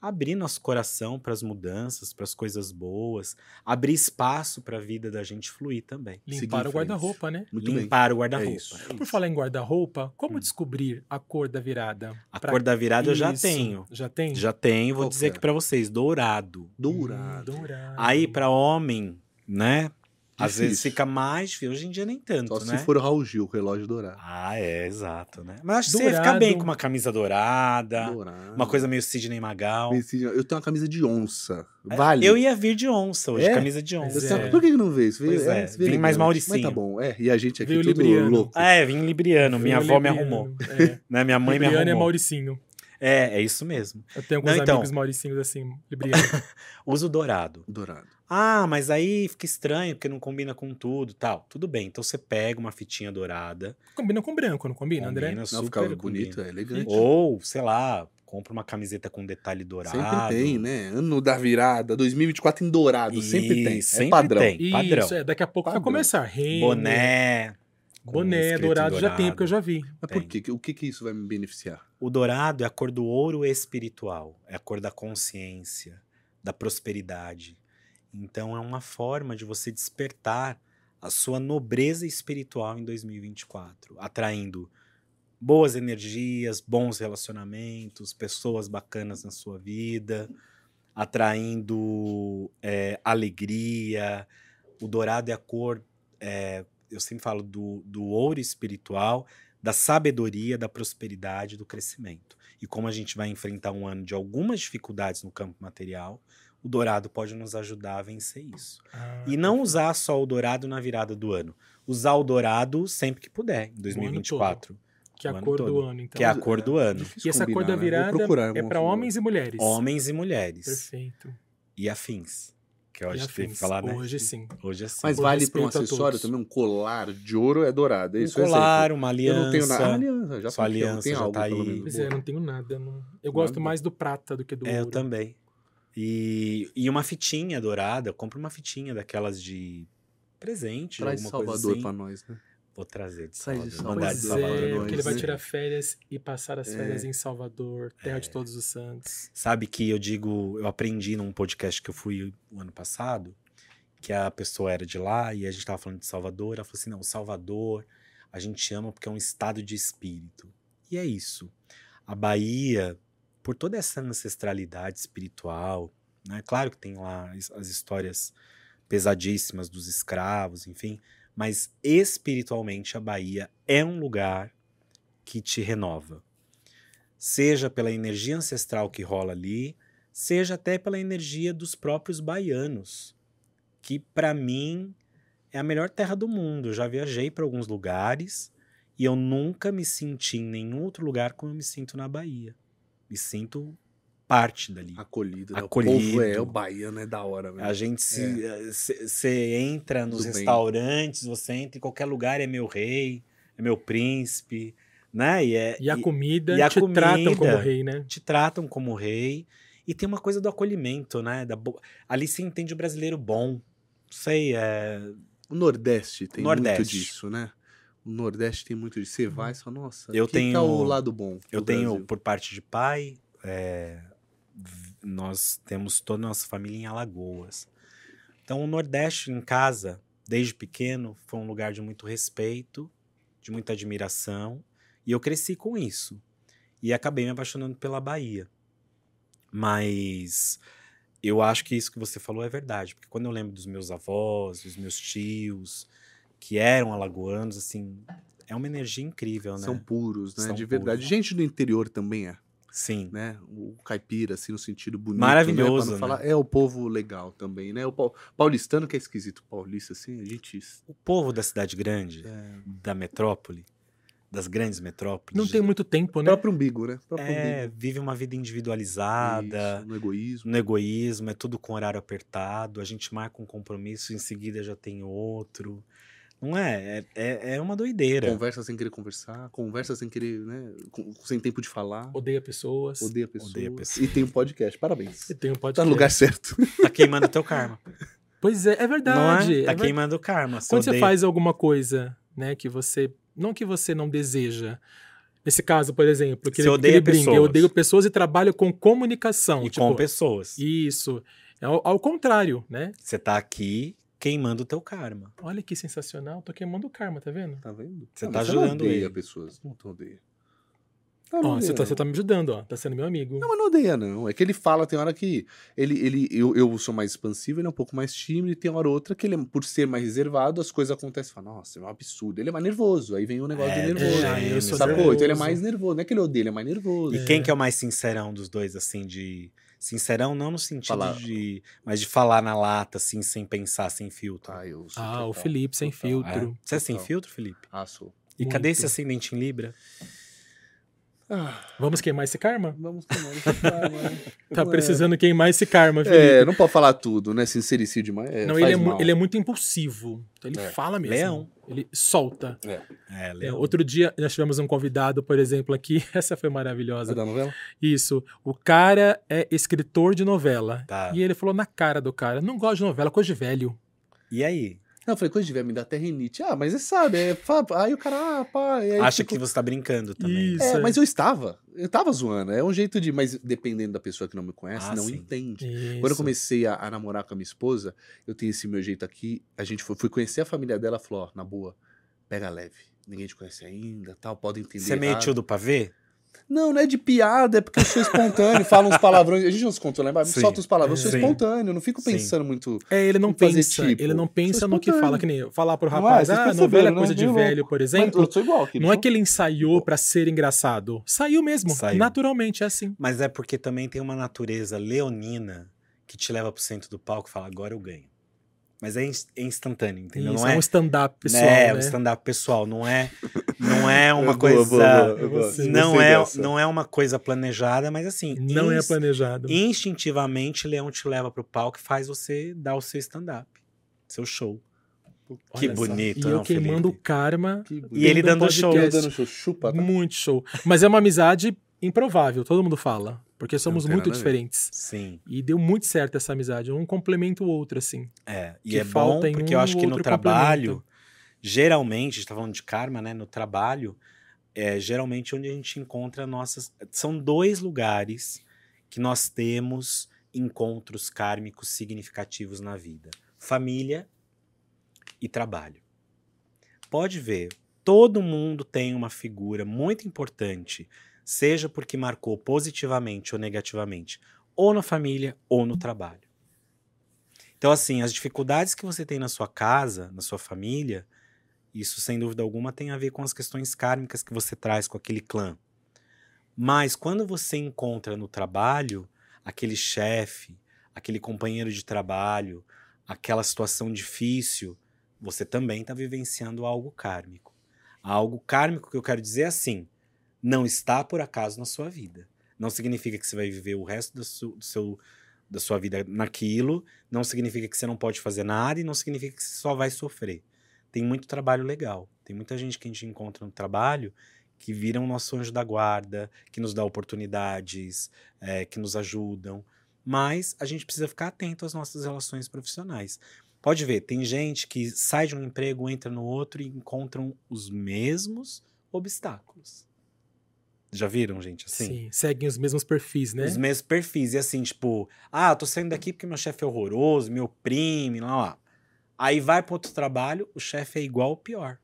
Abrir nosso coração para as mudanças, para as coisas boas, abrir espaço para a vida da gente fluir também. Limpar o guarda-roupa, né? Muito bem. Limpar o É guarda-roupa. isso. Por falar em guarda-roupa, como Hum. descobrir a cor da virada? A Pra- cor da virada eu já Isso. tenho. Já tem? Já tenho, vou Qual dizer que é? aqui para vocês, dourado. Dourado. Hum, dourado. Aí para homem, né? Às vezes fica mais. Hoje em dia nem tanto, Só né? se for o Raul Gil, o relógio dourado. Ah, é, exato, né? Mas acho que você ia ficar bem com uma camisa dourada, Dourado. uma coisa meio Sidney Magal. Eu tenho uma camisa de onça. É, Vale. Eu ia vir de onça hoje, É? camisa de onça. É. Por que não veio? Você veio Pois é, veio vim mais. Mauricinho. Mas tá bom, é. E a gente aqui Veio tudo libriano. louco. Ah, é, vim libriano. Minha avó me Libriano. arrumou. É. <laughs> Né? Minha mãe me Libriano é arrumou. Mauricinho. É, é isso mesmo. Eu tenho alguns Não, então. amigos mauricinhos assim, Libriano. <laughs> Uso dourado. Dourado. Ah, mas aí fica estranho porque não combina com tudo tal. Tudo bem, então você pega uma fitinha dourada. combina com branco, não combina, André? combina Não, super ficava combina. bonito, é elegante. Ou, sei lá, compra uma camiseta com detalhe dourado. Sempre tem, né? Ano da virada, 2024 em dourado. sempre tem. Isso, sempre é padrão. tem. Padrão. Isso, é, daqui a pouco vai Padrão. começar. Renner, Boné. Boné escrito dourado, já tem, porque eu já vi. Mas por quê? O que que isso vai me beneficiar? O dourado é a cor do ouro espiritual, é a cor da consciência, da prosperidade. Então é uma forma de você despertar a sua nobreza espiritual em 2024, atraindo boas energias, bons relacionamentos, pessoas bacanas na sua vida, atraindo é, alegria. O dourado é a cor, é, eu sempre falo do, do ouro espiritual, da sabedoria, da prosperidade, do crescimento. E como a gente vai enfrentar um ano de algumas dificuldades no campo material, o dourado pode nos ajudar a vencer isso. Ah, E não usar só o dourado na virada do ano. Usar o dourado sempre que puder, em 2024. que é a cor todo. do ano, então. Que é a cor do ano. Difícil E essa cor combinar, da né? Virada procurar é alguma para homens e mulheres. Homens e mulheres. Perfeito. E afins. Que eu acho que tem que falar, né? Hoje sim. Hoje é assim. Mas Com vale para um acessório todos. também? Um colar de ouro é dourado. É um isso é colar, uma exemplo. Eu aliança. não tenho nada. Ah, aliança, já Sua eu aliança tenho já algo, tá aí. Pois é, eu não tenho nada. não- Eu gosto Nada. mais do prata do que do É, eu ouro. também. E, e uma fitinha dourada, compra uma fitinha daquelas de presente, Traz alguma Salvador assim. pra nós, né? Vou trazer de Traz de Salvador. Mandar de Salvador. é, porque ele vai tirar férias e passar as É. férias em Salvador, terra É. de todos os santos. Sabe que eu digo, eu aprendi num podcast que eu fui o ano passado, que a pessoa era de lá e a gente tava falando de Salvador, ela falou assim, não, Salvador a gente ama porque é um estado de espírito. E é isso. A Bahia, por toda essa ancestralidade espiritual, né? Claro que tem lá as histórias pesadíssimas dos escravos, enfim, mas espiritualmente a Bahia é um lugar que te renova. Seja pela energia ancestral que rola ali, seja até pela energia dos próprios baianos, que para mim é a melhor terra do mundo. Eu já viajei para alguns lugares e eu nunca me senti em nenhum outro lugar como eu me sinto na Bahia. Me sinto parte dali. Acolhido, né? Acolhido. O povo é, o baiano é da hora, velho. A gente se. Você entra nos Tudo bem. restaurantes, você entra em qualquer lugar, é meu rei, é meu príncipe, né? E, é, E a comida e a te comida? tratam como rei, né? te tratam como rei. E tem uma coisa do acolhimento, né? Da bo- Ali você entende o brasileiro bom. Não sei, é. O Nordeste tem Nordeste. muito disso, né? O Nordeste tem muito de você vai e fala, nossa, Eu aqui tá tenho- o lado bom. Eu tenho, Brasil. por parte de pai, é, nós temos toda a nossa família em Alagoas. Então, o Nordeste em casa, desde pequeno, foi um lugar de muito respeito, de muita admiração, e eu cresci com isso. E acabei me apaixonando pela Bahia. Mas eu acho que isso que você falou é verdade, porque quando eu lembro dos meus avós, dos meus tios, que eram alagoanos, assim, é uma energia incrível, né? São puros, né? São de verdade. puros. Gente do interior também é, Sim. né? O caipira, assim, no sentido bonito. Maravilhoso, Né? Não né? falar, é o povo legal também, né? O pau- paulistano que é esquisito. Paulista, assim, a gente... O povo da cidade grande, É, da metrópole, das grandes metrópoles, Não tem muito tempo, o né? próprio umbigo, né? Próprio é, umbigo. vive uma vida individualizada, Isso, no egoísmo. no egoísmo, é tudo com horário apertado, a gente marca um compromisso, em seguida já tem outro. Não é? É, é, é uma doideira. Conversa sem querer conversar, conversa sem querer, né? com- sem tempo de falar. Odeia pessoas. Odeia pessoas. Odeia pessoas. E tem um podcast. Parabéns. E tem um Tá podcast. no lugar certo. Tá queimando teu karma. Pois é, é Não verdade. é? é Tá ver- queimando o karma. Quando você odeia- faz alguma coisa, né, que você. Não que você não deseja. Nesse caso, por exemplo, que Você ele, odeia ele brinca, eu pessoas. odeio pessoas e trabalho com comunicação. E tipo, com pessoas. Isso. É ao, ao contrário, né? Você tá aqui queimando o teu karma. Olha que sensacional. Tô queimando o karma, tá vendo? Tá vendo? Você Ah, tá não ajudando odeia ele. pessoas. Não tu odeia. Tá, Ó, não você tá, não. você tá me ajudando, ó. Tá sendo meu amigo. Não, mas não odeia, não. É que ele fala, tem hora que. Ele, ele, eu, eu sou mais expansivo, ele é um pouco mais tímido, e tem hora ou outra que ele, é- por ser mais reservado, as coisas acontecem. Fala, nossa, é um absurdo. Ele é mais nervoso. Aí vem o negócio É, de nervoso. é, eu sou. Então ele é mais nervoso. Não é que ele odeia, ele é mais nervoso. E quem que é o mais sincerão dos dois, assim, de. Sincerão não no sentido Falar. de. Mas de falar na lata, assim, sem pensar, sem filtro. Ah, eu sou Ah, o Felipe sem total. filtro. É. Você é sem filtro, Felipe? Ah, sou. E cadê Muito. esse ascendente em Libra? Ah, Vamos queimar esse karma? vamos tomar esse karma, né? <laughs> Tá Não é- precisando queimar esse karma, Felipe. É, não pode falar tudo, né? Sincericídio demais. É, não, faz ele é, ele é muito impulsivo. Então ele É. fala mesmo. Leão. Ele solta. É, É, Leão. outro dia nós tivemos um convidado, por exemplo, aqui. <laughs> Essa foi É maravilhosa. da novela? Isso. O cara é escritor de novela. Tá. E ele falou na cara do cara: não gosto de novela, coisa de velho. E aí? Não, eu falei, coisa de velho, me dá até rinite. Ah, mas você sabe, é, aí o cara, ah, pá. aí Acha fica- que você tá brincando também. Isso. É, mas eu estava. Eu tava zoando. É um jeito de. Mas dependendo da pessoa que não me conhece, Ah, não sim. entende. Isso. Quando eu comecei a, a namorar com a minha esposa, eu tenho esse meu jeito aqui. A gente foi, fui conhecer a família dela, ela falou: ó, na boa, pega leve. Ninguém te conhece ainda, tal, pode entender. Você é meio errado." tio do pavê? Não, não é de piada, é porque eu sou espontâneo, falo uns palavrões. A gente não se contou lá embaixo, Sim. solta os palavrões, eu sou Sim. espontâneo, não fico Sim. pensando muito. É, ele não pensa, tipo. ele não pensa no que fala, que nem falar pro Não é? rapaz, ah, novela é né? coisa de Eu- velho, por Mas exemplo. eu sou igual, querido. Não é que ele ensaiou pra ser engraçado. Saiu mesmo. Saiu. Naturalmente, é assim. Mas é porque também tem uma natureza leonina que te leva pro centro do palco e fala, agora eu ganho. Mas é é instantâneo, entendeu? Isso, não é é, um stand-up pessoal. é, né? um stand-up pessoal, não é, não é <laughs> uma Boa, coisa, boa, boa, eu Você- gosto, não é, dessa. não é uma coisa planejada, mas assim, Não é planejado. instintivamente Leão te leva pro palco e faz você dar o seu stand-up, seu show. que Olha só. bonito, E eu não, queimando o karma. E ele um dando show. podcast. Eu dando show, chupa, tá? Muito show. Mas é uma amizade improvável, todo mundo fala. Porque somos muito diferentes. Sim, E deu muito certo essa amizade. Um complementa o outro, assim. é. E é bom porque um, eu acho que no trabalho, geralmente, a gente tá falando de karma, né? No trabalho, é geralmente onde a gente encontra nossas. São dois lugares que nós temos encontros kármicos significativos na vida: família e trabalho. Pode ver, todo mundo tem uma figura muito importante, seja porque marcou positivamente ou negativamente, ou na família ou no trabalho. Então, assim, as dificuldades que você tem na sua casa, na sua família, isso sem dúvida alguma tem a ver com as questões kármicas que você traz com aquele clã. Mas quando você encontra no trabalho aquele chefe, aquele companheiro de trabalho, aquela situação difícil, você também está vivenciando algo kármico. Algo kármico que eu quero dizer é assim, não está por acaso na sua vida. Não significa que você vai viver o resto do seu, do seu- da sua vida naquilo, não significa que você não pode fazer nada e não significa que você só vai sofrer. Tem muito trabalho legal. Tem muita gente que a gente encontra no trabalho que viram nosso anjo da guarda, que nos dá oportunidades, é, que nos ajudam. Mas a gente precisa ficar atento às nossas relações profissionais. Pode ver, tem gente que sai de um emprego, entra no outro e encontram os mesmos obstáculos. Já viram, gente? Assim? Sim, seguem os mesmos perfis, né? Os mesmos perfis. E assim, tipo, ah, tô saindo daqui porque meu chefe é horroroso, me oprime, lá, lá. Aí vai para outro trabalho, o chefe é igual ou pior.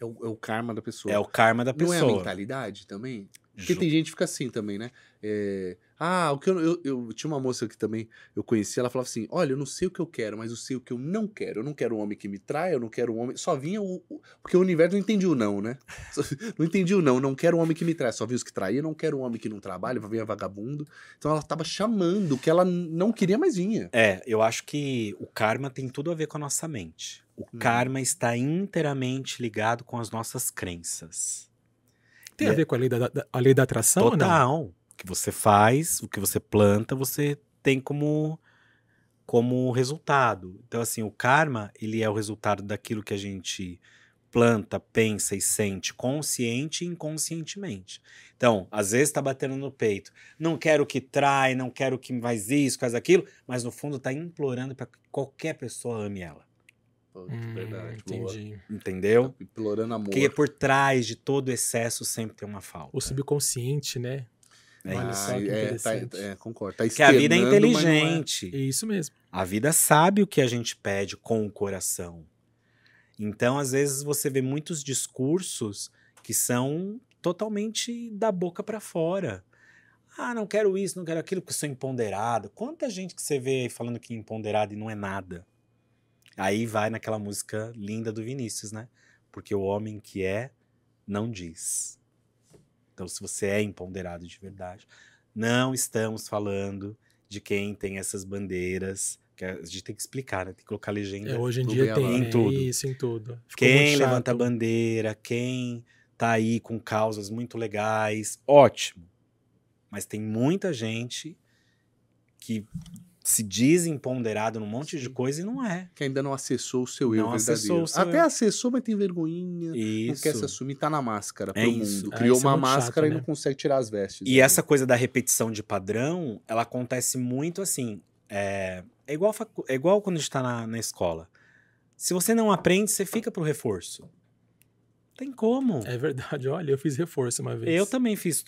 É o, é o karma da pessoa. É o karma da Não pessoa. é a mentalidade também? Porque Ju- tem gente que fica assim também, né? É, Ah, o que eu, eu, eu tinha uma moça que também eu conheci, ela falava assim: olha, eu não sei o que eu quero, mas eu sei o que eu não quero. Eu não quero um homem que me traia, eu não quero um homem. Só vinha o. o- Porque o universo não entendia o não, né? <laughs> Só- Não entendia o não, não quero um homem que me traia. Só vinha os que traíam, não quero um homem que não trabalha, vinha vagabundo. Então ela tava chamando o que ela não queria, mas vinha. É, eu acho que o karma tem tudo a ver com a nossa mente. O Hum. karma está inteiramente ligado com as nossas crenças. Tem E a é- ver com a lei da, da- a lei da atração ou não? Total. O que você faz, o que você planta, você tem como como resultado. Então assim, o karma, ele é o resultado daquilo que a gente planta, pensa e sente consciente e inconscientemente. Então, às vezes tá batendo no peito, não quero que trai, não quero que faz isso, faz aquilo, mas no fundo tá implorando para que qualquer pessoa ame ela, Hum, verdade. boa. entendi. entendeu? Implorando amor. Porque por trás de todo excesso sempre tem uma falta. O subconsciente, né? É Olha isso. só que é, tá, é, concordo. Tá Que a vida é é. inteligente. É isso mesmo. A vida sabe o que a gente pede com o coração. Então, às vezes, você vê muitos discursos que são totalmente da boca para fora. Ah, não quero isso, não quero aquilo, porque sou empoderado. Quanta gente que você vê aí falando que é empoderado e não é nada. Aí vai naquela música linda do Vinícius, né? Porque o homem que é, não diz. Então, se você é empoderado de verdade, não estamos falando de quem tem essas bandeiras. Que a gente tem que explicar, né? Tem que colocar legenda. É, hoje em Tudo dia tem em tudo. isso, em tudo. Ficou quem levanta a bandeira, quem tá aí com causas muito legais, ótimo. Mas tem muita gente que se diz empoderado num monte de Sim. coisa e não é. Que ainda não acessou o seu eu Não verdadeiro. seu Até eu. acessou, mas tem vergonhinha. Não Isso. quer se assumir, tá na máscara É pro isso. mundo. Criou é uma chato, máscara e né? não consegue tirar as vestes. E né? essa coisa da repetição de padrão, ela acontece muito assim. É, é, igual, é igual quando a gente tá na, na escola. Se você não aprende, você fica pro reforço. Tem como. É verdade, <laughs> olha, eu fiz reforço uma vez. Eu também fiz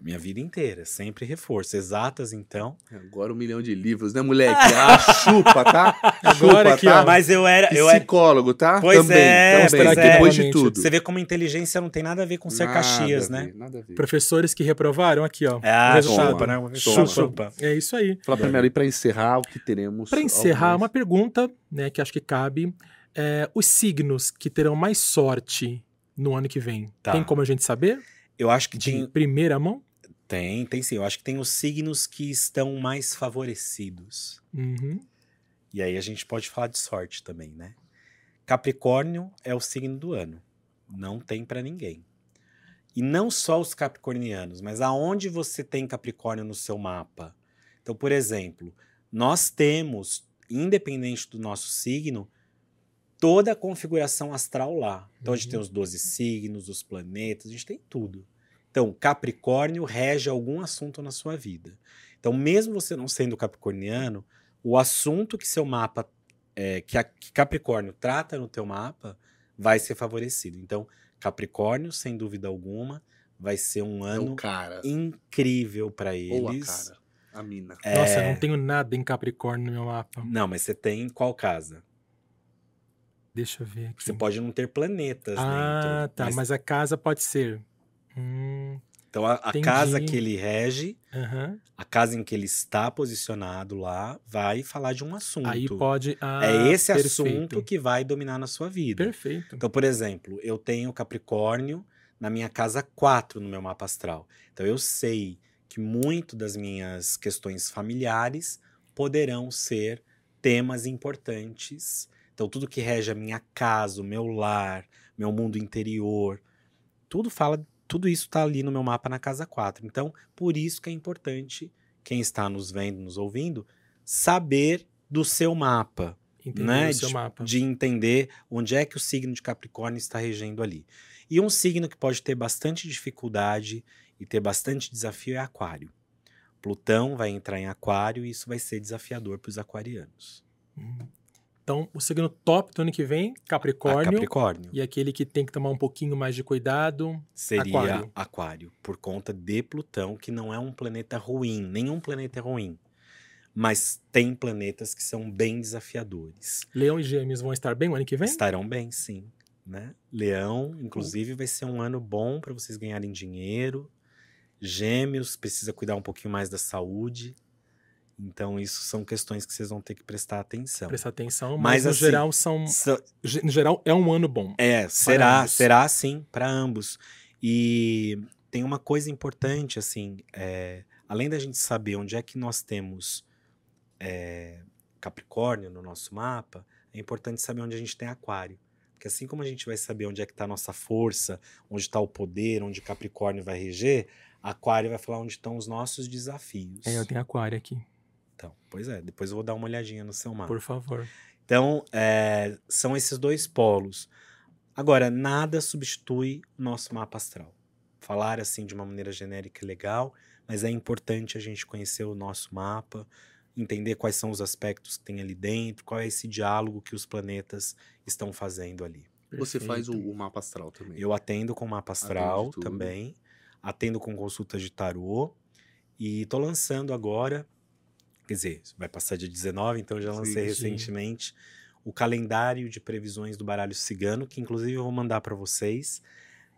minha vida inteira, sempre reforço. Exatas, então. Agora um milhão de livros, né, moleque? Ah, <laughs> chupa, tá? Agora chupa, aqui, tá? ó. Mas eu era. Eu era Psicólogo, tá? Pois também, é, também. pois é. Depois de tudo. você vê como a inteligência não tem nada a ver com ser Nada Caxias, né? ver, Nada a ver. Professores que reprovaram, aqui, ó. Ah, chupa, né? Chupa, chupa. É isso aí. Fala primeiro aí pra encerrar o que teremos. Para encerrar, alguns- uma pergunta, né, que acho que cabe. É, os signos que terão mais sorte no ano que vem, Tá. tem como a gente saber? Eu acho que De tem, primeira mão? tem, tem sim. Eu acho que tem os signos que estão mais favorecidos. Uhum. E aí a gente pode falar de sorte também, né? Capricórnio é o signo do ano. Não tem pra ninguém. E não só os capricornianos, mas aonde você tem Capricórnio no seu mapa. Então, por exemplo, nós temos, independente do nosso signo, toda a configuração astral lá. Então a gente Uhum. tem os 12 signos, os planetas, a gente tem tudo. Então, Capricórnio rege algum assunto na sua vida. Então, mesmo você não sendo capricorniano, o assunto que seu mapa, é, que, a, que Capricórnio trata no teu mapa, vai ser favorecido. Então, Capricórnio, sem dúvida alguma, vai ser um É ano cara. incrível para Ou a eles. cara. A mina. É, Nossa, eu não tenho nada em Capricórnio no meu mapa. Não, mas você tem qual casa? Deixa eu ver aqui. Você pode não ter planetas ah, dentro. tá. Mas... a casa pode ser. Hum, Então, a, a casa que ele rege, aham. a casa em que ele está posicionado lá, vai falar de um assunto. Aí pode. Ah, é esse perfeito. assunto que vai dominar na sua vida. Perfeito. Então, por exemplo, eu tenho Capricórnio na minha casa 4 no meu mapa astral. Então, eu sei que muito das minhas questões familiares poderão ser temas importantes. Então, tudo que rege a minha casa, o meu lar, meu mundo interior, tudo fala, tudo isso está ali no meu mapa na casa 4. Então, por isso que é importante quem está nos vendo, nos ouvindo, saber do seu mapa Entendi né, seu de- mapa. de entender onde é que o signo de Capricórnio está regendo ali. E um signo que pode ter bastante dificuldade e ter bastante desafio é Aquário. Plutão vai entrar em Aquário e isso vai ser desafiador para os aquarianos. Então, o signo top do ano que vem, A Capricórnio. Capricórnio E aquele que tem que tomar um pouquinho mais de cuidado, seria Aquário. aquário. por conta de Plutão, que não é um planeta ruim, nenhum planeta é ruim. Mas tem planetas que são bem desafiadores. Leão e Gêmeos vão estar bem o ano que vem? Estarão bem, sim. Né? Leão, inclusive, vai ser um ano bom para vocês ganharem dinheiro. Gêmeos, precisa cuidar um pouquinho mais da saúde. Então, isso são questões que vocês vão ter que prestar atenção. Prestar atenção, Mas, mas, no assim, geral são. Sa- No geral, é um ano bom. É, será, ambos. será sim, para ambos. E tem uma coisa importante, assim, é, além da gente saber onde é que nós temos é, Capricórnio no nosso mapa, é importante saber onde a gente tem Aquário. Porque assim como a gente vai saber onde é que está a nossa força, onde está o poder, onde Capricórnio vai reger, Aquário vai falar onde estão os nossos desafios. É, eu tenho aquário aqui, Então, pois é, depois eu vou dar uma olhadinha no seu mapa. por favor. Então, é, são esses dois polos. Agora, nada substitui o nosso mapa astral. Falar assim de uma maneira genérica é legal, mas é importante a gente conhecer o nosso mapa, entender quais são os aspectos que tem ali dentro, qual é esse diálogo que os planetas estão fazendo ali. Você faz o, o mapa astral também. Eu atendo com mapa astral também, atendo com consultas de tarô e tô lançando agora, quer dizer, vai passar dia 19, então eu já Sim, lancei sim. recentemente o calendário de previsões do baralho cigano, que inclusive eu vou mandar para vocês,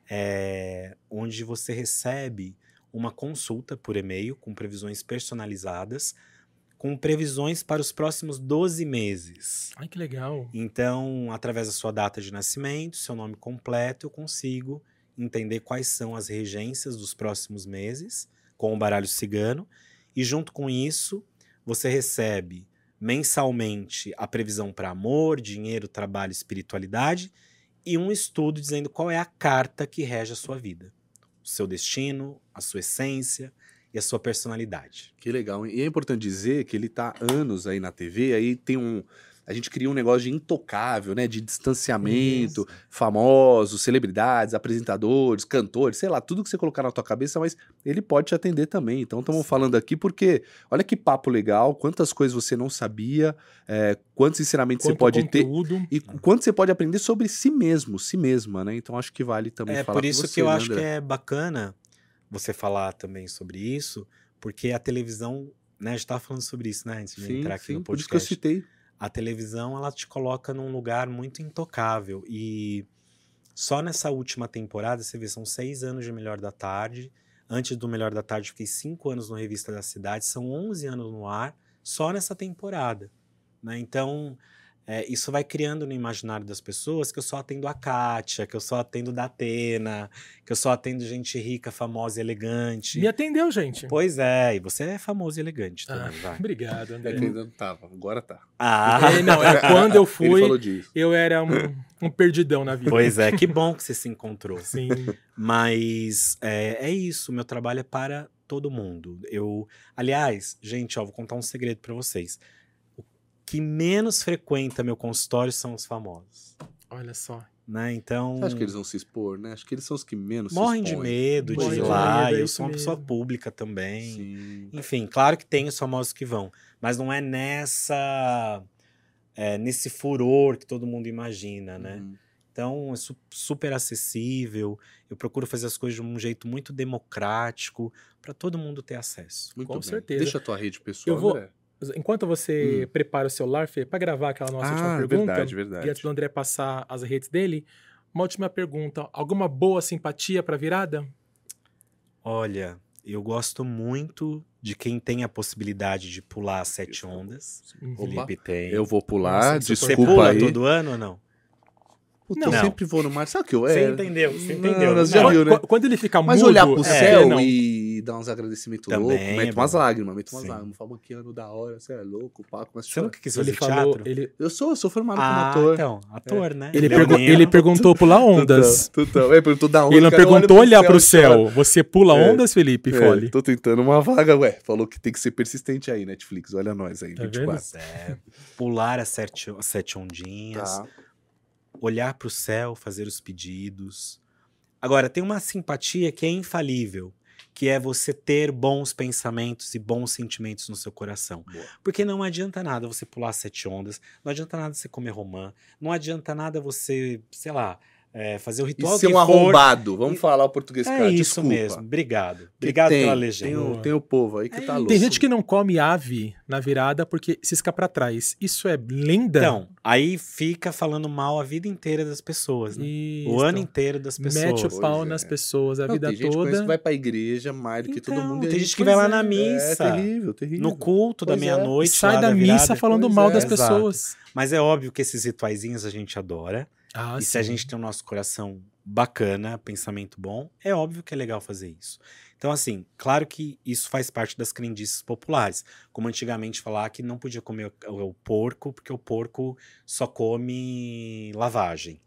é, onde você recebe uma consulta por e-mail com previsões personalizadas, com previsões para os próximos 12 meses. Ai, que legal. Então, através da sua data de nascimento, seu nome completo, eu consigo entender quais são as regências dos próximos meses com o baralho cigano. E junto com isso, você recebe mensalmente a previsão para amor, dinheiro, trabalho, espiritualidade e um estudo dizendo qual é a carta que rege a sua vida, o seu destino, a sua essência e a sua personalidade. Que legal. E é importante dizer que ele tá anos aí na TV, aí tem um. A gente cria um negócio de intocável, né? De distanciamento, famosos, celebridades, apresentadores, cantores, sei lá, tudo que você colocar na tua cabeça, mas ele pode te atender também. Então estamos falando aqui porque olha que papo legal, quantas coisas você não sabia, é, quantos ensinamentos você Quanto pode ter conteúdo. e quanto você pode aprender sobre si mesmo, si mesma, né? Então acho que vale também É falar por isso você, que eu né, acho que André? é bacana você falar também sobre isso, porque a televisão, né, a gente estava falando sobre isso, né, antes de Sim, entrar aqui sim, no por isso que eu podcast. citei. A televisão, ela te coloca num lugar muito intocável e só nessa última temporada, você vê, são seis anos de Melhor da Tarde. Antes do Melhor da Tarde, fiquei cinco anos no Revista da Cidade, são 11 anos no ar, só nessa temporada. Né? Então, é, isso vai criando no imaginário das pessoas que eu só atendo a Kátia, que eu só atendo da Atena, que eu só atendo gente rica, famosa e elegante. Me atendeu, gente. Pois é, e você é famoso e elegante Ah, também, vai. Obrigado, É André. que ainda não tava, agora tá. Ah, É, não, é quando eu <laughs> Ele fui, falou disso. eu era um, um perdidão na vida. pois é, que bom que você se encontrou. Sim. Mas é, é isso, meu trabalho é para todo mundo. Eu, aliás, gente, ó, vou contar um segredo para vocês. Que menos frequenta meu consultório são os famosos, Olha só. né? Então, Você acha que eles vão se expor, né? Acho que eles são os que menos morrem se de medo de Morrem ir de lá. medo, é eu sou uma pessoa pública também. Sim. Enfim, claro que tem os famosos que vão, mas não é nessa é, nesse furor que todo mundo imagina, né? Uhum. Então, é su- super acessível. Eu procuro fazer as coisas de um jeito muito democrático para todo mundo ter acesso. Muito Com bem. certeza. Deixa a tua rede pessoal, Eu vou- André. Enquanto você prepara o celular, Fê, para gravar aquela nossa última Hum. Ah, pergunta, verdade, e verdade. antes do André passar as redes dele, uma última pergunta. Alguma boa simpatia para virada? Olha, eu gosto muito de quem tem a possibilidade de pular as sete ondas. Opa, Felipe tem. Eu vou pular, Nossa, Você desculpa pula aí. todo ano ou não? Puta, Não. eu sempre vou no mar. Sabe o que eu Você é? entendeu, você entendeu. Não. já viu, né? Quando, quando ele fica Mas mudo, olhar pro é, céu não. e dar uns agradecimentos Também loucos, é mete umas lágrimas, mete umas Sim. lágrimas. Fala que ano da hora, você é louco, pá, começa a Você nunca quis ele falou, teatro? ele, Eu sou, eu sou formado como Ah, ator. então, ator, né? ele, pergu- ele perguntou pular ondas. Tutão, tutão. É, perguntou da onda. Ele não perguntou olhar pro céu. Você pula É. ondas, Felipe É, Fole? tô tentando uma vaga, ué. Falou que tem que ser persistente aí, Netflix. Olha nós aí, Tá 24. Pois é, pular as sete, as sete ondinhas, Tá. Olhar para o céu, fazer os pedidos. Agora, tem uma simpatia que é infalível, que é você ter bons pensamentos e bons sentimentos no seu coração. Boa. Porque não adianta nada você pular sete ondas, não adianta nada você comer romã, não adianta nada você, sei lá, é, fazer o E ritual ser que um for. arrombado. Vamos E- falar o português, É cara. isso Desculpa. mesmo. Obrigado. Obrigado tem, pela Tem legenda. o, tem o povo aí que É tá louco. Tem gente que não come ave na virada porque cisca pra trás. Isso é lenda? Então, aí fica falando mal a vida inteira das pessoas, né? Isso. O ano inteiro das pessoas. Mete o pau Pois é. nas pessoas a Não, vida tem gente toda. que vai pra igreja mais do que todo Então, mundo. e tem gente que vai lá é, na missa. É terrível, terrível. No culto da Pois é. meia-noite. Sai lá da missa virada. falando mal é, das pessoas. Mas é óbvio que esses rituaizinhos a gente adora. Ah, e se a sim. gente tem o nosso coração bacana, pensamento bom, é óbvio que é legal fazer isso. Então, assim, claro que isso faz parte das crendices populares. Como antigamente falar que não podia comer o, o porco, porque o porco só come lavagem.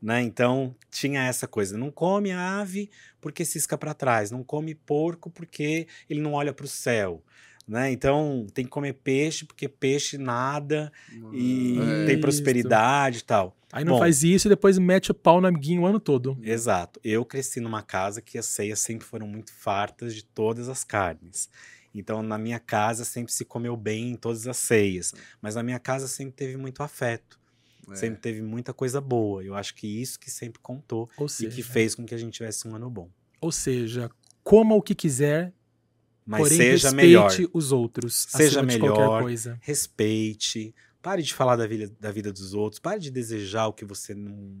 Né? Então, tinha essa coisa. Não come a ave porque cisca para trás. Não come porco porque ele não olha para o céu. Né? Então, tem que comer peixe porque peixe nada e É. tem Isso. prosperidade e tal. Aí não Bom. faz isso e depois mete o pau no amiguinho o ano todo. Exato. Eu cresci numa casa que as ceias sempre foram muito fartas de todas as carnes. Então, na minha casa sempre se comeu bem em todas as ceias. Mas na minha casa sempre teve muito afeto. É. Sempre teve muita coisa boa. Eu acho que isso que sempre contou Ou e seja, que fez com que a gente tivesse um ano bom. ou seja, coma o que quiser, Mas porém seja respeite melhor. os outros. Seja acima de qualquer melhor. coisa. Respeite. Pare de falar da vida, da vida dos outros. Pare de desejar o que você não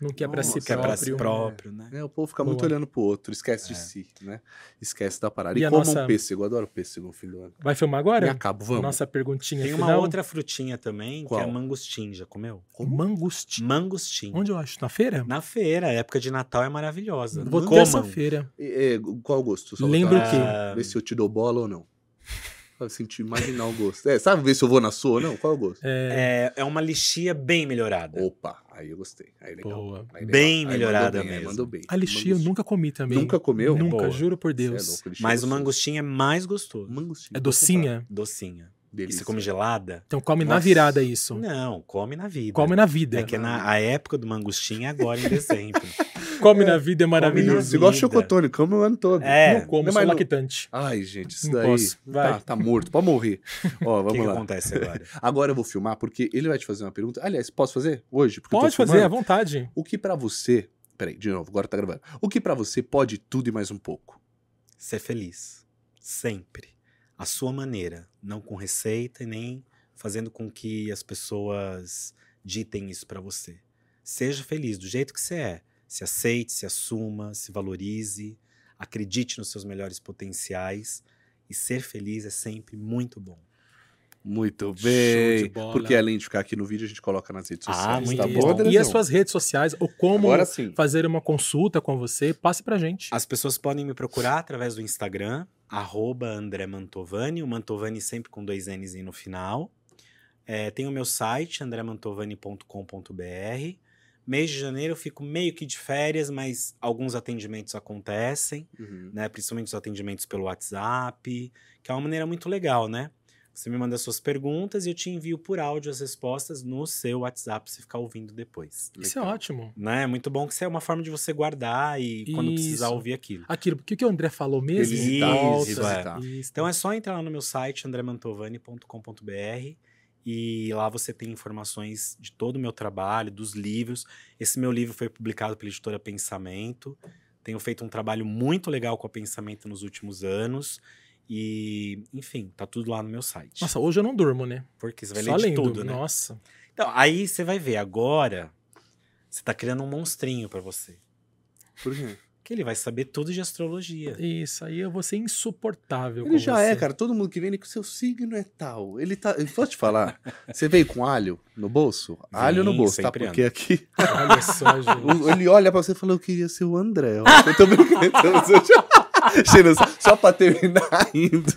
Não quer pra si Nossa, quer pra si próprio. próprio, né? É, o povo fica muito Boa. olhando pro outro, esquece de É. si, né? Esquece da parada. E E, como nossa- um pêssego, eu adoro pêssego no fim do ano. Vai filmar agora? acabo, vamos. Nossa perguntinha Tem uma final. outra frutinha também, que é Qual? a mangostim. Já comeu? Mangostim. Mangostim. Onde eu acho? Na feira? Na feira, a época de Natal é maravilhosa. Vou Comam. terça-feira. E, é, qual o gosto? Só Lembra botar- o quê? Ah, Ver se eu te dou bola ou não. <laughs> Pra sentir, imaginar o gosto. É, sabe ver se eu vou na sua ou não? Qual é o gosto? É, É, é uma lixia bem melhorada. Opa, aí eu gostei. Aí legal. Boa. Aí legal. Bem Aí melhorada bem, mesmo. mandou bem. a lixia eu nunca comi também. Nunca comeu? Nunca, Boa. juro por é Deus. louco, lixia Mas o mangostim é mais gostoso. Mangostim. É docinha? Docinha. comprar. E Delícia. você come gelada? Então come na Nossa. virada isso. Não, come na vida. Come na vida. É que na, a época do mangostim é agora em <laughs> dezembro. Come na vida é maravilhoso. Vida. chocotone, come o ano todo. É. Não como, Não, sou mas lactante. Ai, gente, isso Não daí posso. Vai. Tá, tá morto, pode morrer. Ó, O <laughs> vamos que, que lá. acontece agora? <laughs> Agora eu vou filmar porque ele vai te fazer uma pergunta. Aliás, posso fazer hoje? Porque Pode fazer, à vontade. O que pra você. Peraí, de novo, agora tá gravando. O que pra você pode tudo e mais um pouco? Ser feliz. Sempre. A sua maneira. Não com receita e nem fazendo com que as pessoas ditem isso pra você. Seja feliz do jeito que você é. Se aceite, se assuma, se valorize, acredite nos seus melhores potenciais. E ser feliz é sempre muito bom. Muito de bem. bola. Porque além de ficar aqui no vídeo, a gente coloca nas redes Ah, sociais. muito tá bom. E as suas redes sociais, ou como Agora sim. fazer uma consulta com você, passe pra gente. As pessoas podem me procurar através do Instagram, arroba André Mantovani, o Mantovani sempre com dois N's no final. É, tem o meu site, andremantovani.com.br. Mês de janeiro eu fico meio que de férias, mas alguns atendimentos acontecem, Uhum. né? Principalmente os atendimentos pelo WhatsApp, que é uma maneira muito legal, né? Você me manda suas perguntas e eu te envio por áudio as respostas no seu WhatsApp você ficar ouvindo depois. Isso é ótimo. Né? É muito bom que isso é uma forma de você guardar e quando precisar Isso. ouvir aquilo. Aquilo, o que, o André falou mesmo? Revisitar, Volta. revisitar. Isso. Então é só entrar lá no meu site, andremantovani.com.br e lá você tem informações de todo o meu trabalho, dos livros. Esse meu livro foi publicado pela editora Pensamento. Tenho feito um trabalho muito legal com a Pensamento nos últimos anos. E, enfim, tá tudo lá no meu site. Nossa, hoje eu não durmo, né? porque você vai Só ler de lendo. tudo, né? Nossa. Então, aí você vai ver, agora você tá criando um monstrinho pra você. Por quê? Que ele vai saber tudo de astrologia. Isso aí eu vou ser insuportável. Ele com já você. é, cara. Todo mundo que vem, ele que o seu signo é tal. Ele tá. eu Posso te falar? Você veio com alho no bolso? Alho no bolso, tá? Porque aqui. Olha só, <laughs> gente. Ele olha pra você e fala: Eu queria ser o André. Eu tô brincando. <laughs> <laughs> Cheiro, só pra terminar indo.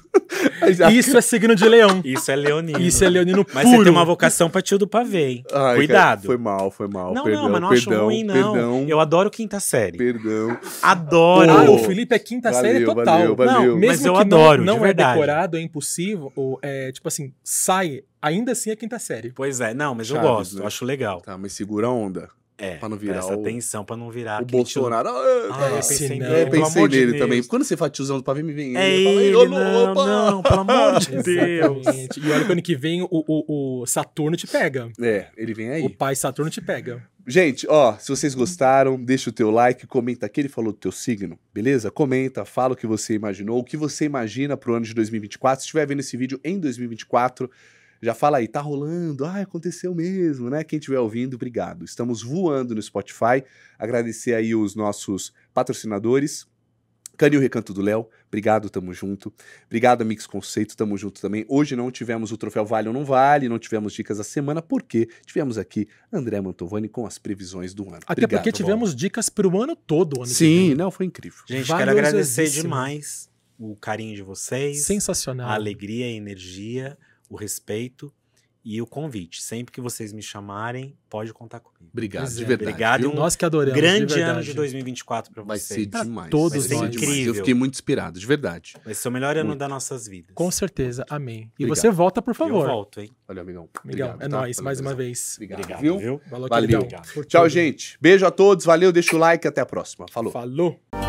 Já- Isso é signo de leão. Isso é leonino. Isso é leonino Mas puro. você tem uma vocação pra tio do pavê, hein? Ai, cara, Cuidado. foi mal, foi mal. não, perdão, não, mas não perdão, acho ruim, não. Perdão, Eu adoro quinta série. perdão. Adoro. Ah, o Felipe é quinta valeu, série total. valeu, valeu. Não, mesmo Mas eu que adoro, não, de não é verdade. decorado, é impossível, ou é tipo assim, sai, ainda assim é quinta série. Pois é, não, mas eu Chaves, gosto, né? eu acho legal. Tá, mas segura a onda. É, Pra não virar presta o- atenção pra não virar O Bolsonaro. Ah, Ah, eu Esse pensei não. nele, É, pensei de nele Deus. também. Quando você fala tiozão do pavê, me vem É ele. Ele, "Ô, não, opa!" não, pelo amor de <laughs> Deus. E olha que ano que vem o, o, o Saturno te pega. É, ele vem aí. O pai Saturno te pega. Gente, ó, se vocês gostaram, deixa o teu like, comenta aqui, ele falou do teu signo, beleza? Comenta, fala o que você imaginou, o que você imagina pro ano de 2024. Se estiver vendo esse vídeo em 2024, já fala aí, tá rolando, ah, aconteceu mesmo, né? Quem estiver ouvindo, obrigado. Estamos voando no Spotify. Agradecer aí os nossos patrocinadores. Canil Recanto do Léo, obrigado, tamo junto. Obrigado, Mix Conceito, tamo junto também. Hoje não tivemos o troféu Vale ou Não Vale, não tivemos dicas da semana, porque tivemos aqui André Mantovani com as previsões do ano. Até Obrigado, porque tivemos dicas pro ano todo. o Ano que Sim, vem. não, foi incrível. Gente, quero agradecer demais o carinho de vocês, Sensacional. a alegria, a energia, o respeito e o convite. Sempre que vocês me chamarem, pode contar comigo. Obrigado, Pois de é, verdade. obrigado viu? um Nós que adoramos. Grande de ano de 2024 pra Vai vocês. ser demais. todos vai ser nós. demais. Eu Incrível. fiquei muito inspirado, de verdade. Vai ser o melhor ano Muito. das nossas vidas. Com certeza. Amém. E Obrigado. você volta, por Eu favor. volto, hein? Valeu, amigão. Miguel, Obrigado, é tá? nóis, Valeu, mais uma vez. Obrigado, Obrigado, viu? viu? Valeu, Valeu. Tchau, gente. Beijo a todos. Valeu, deixa o like. Até a próxima. Falou. Falou.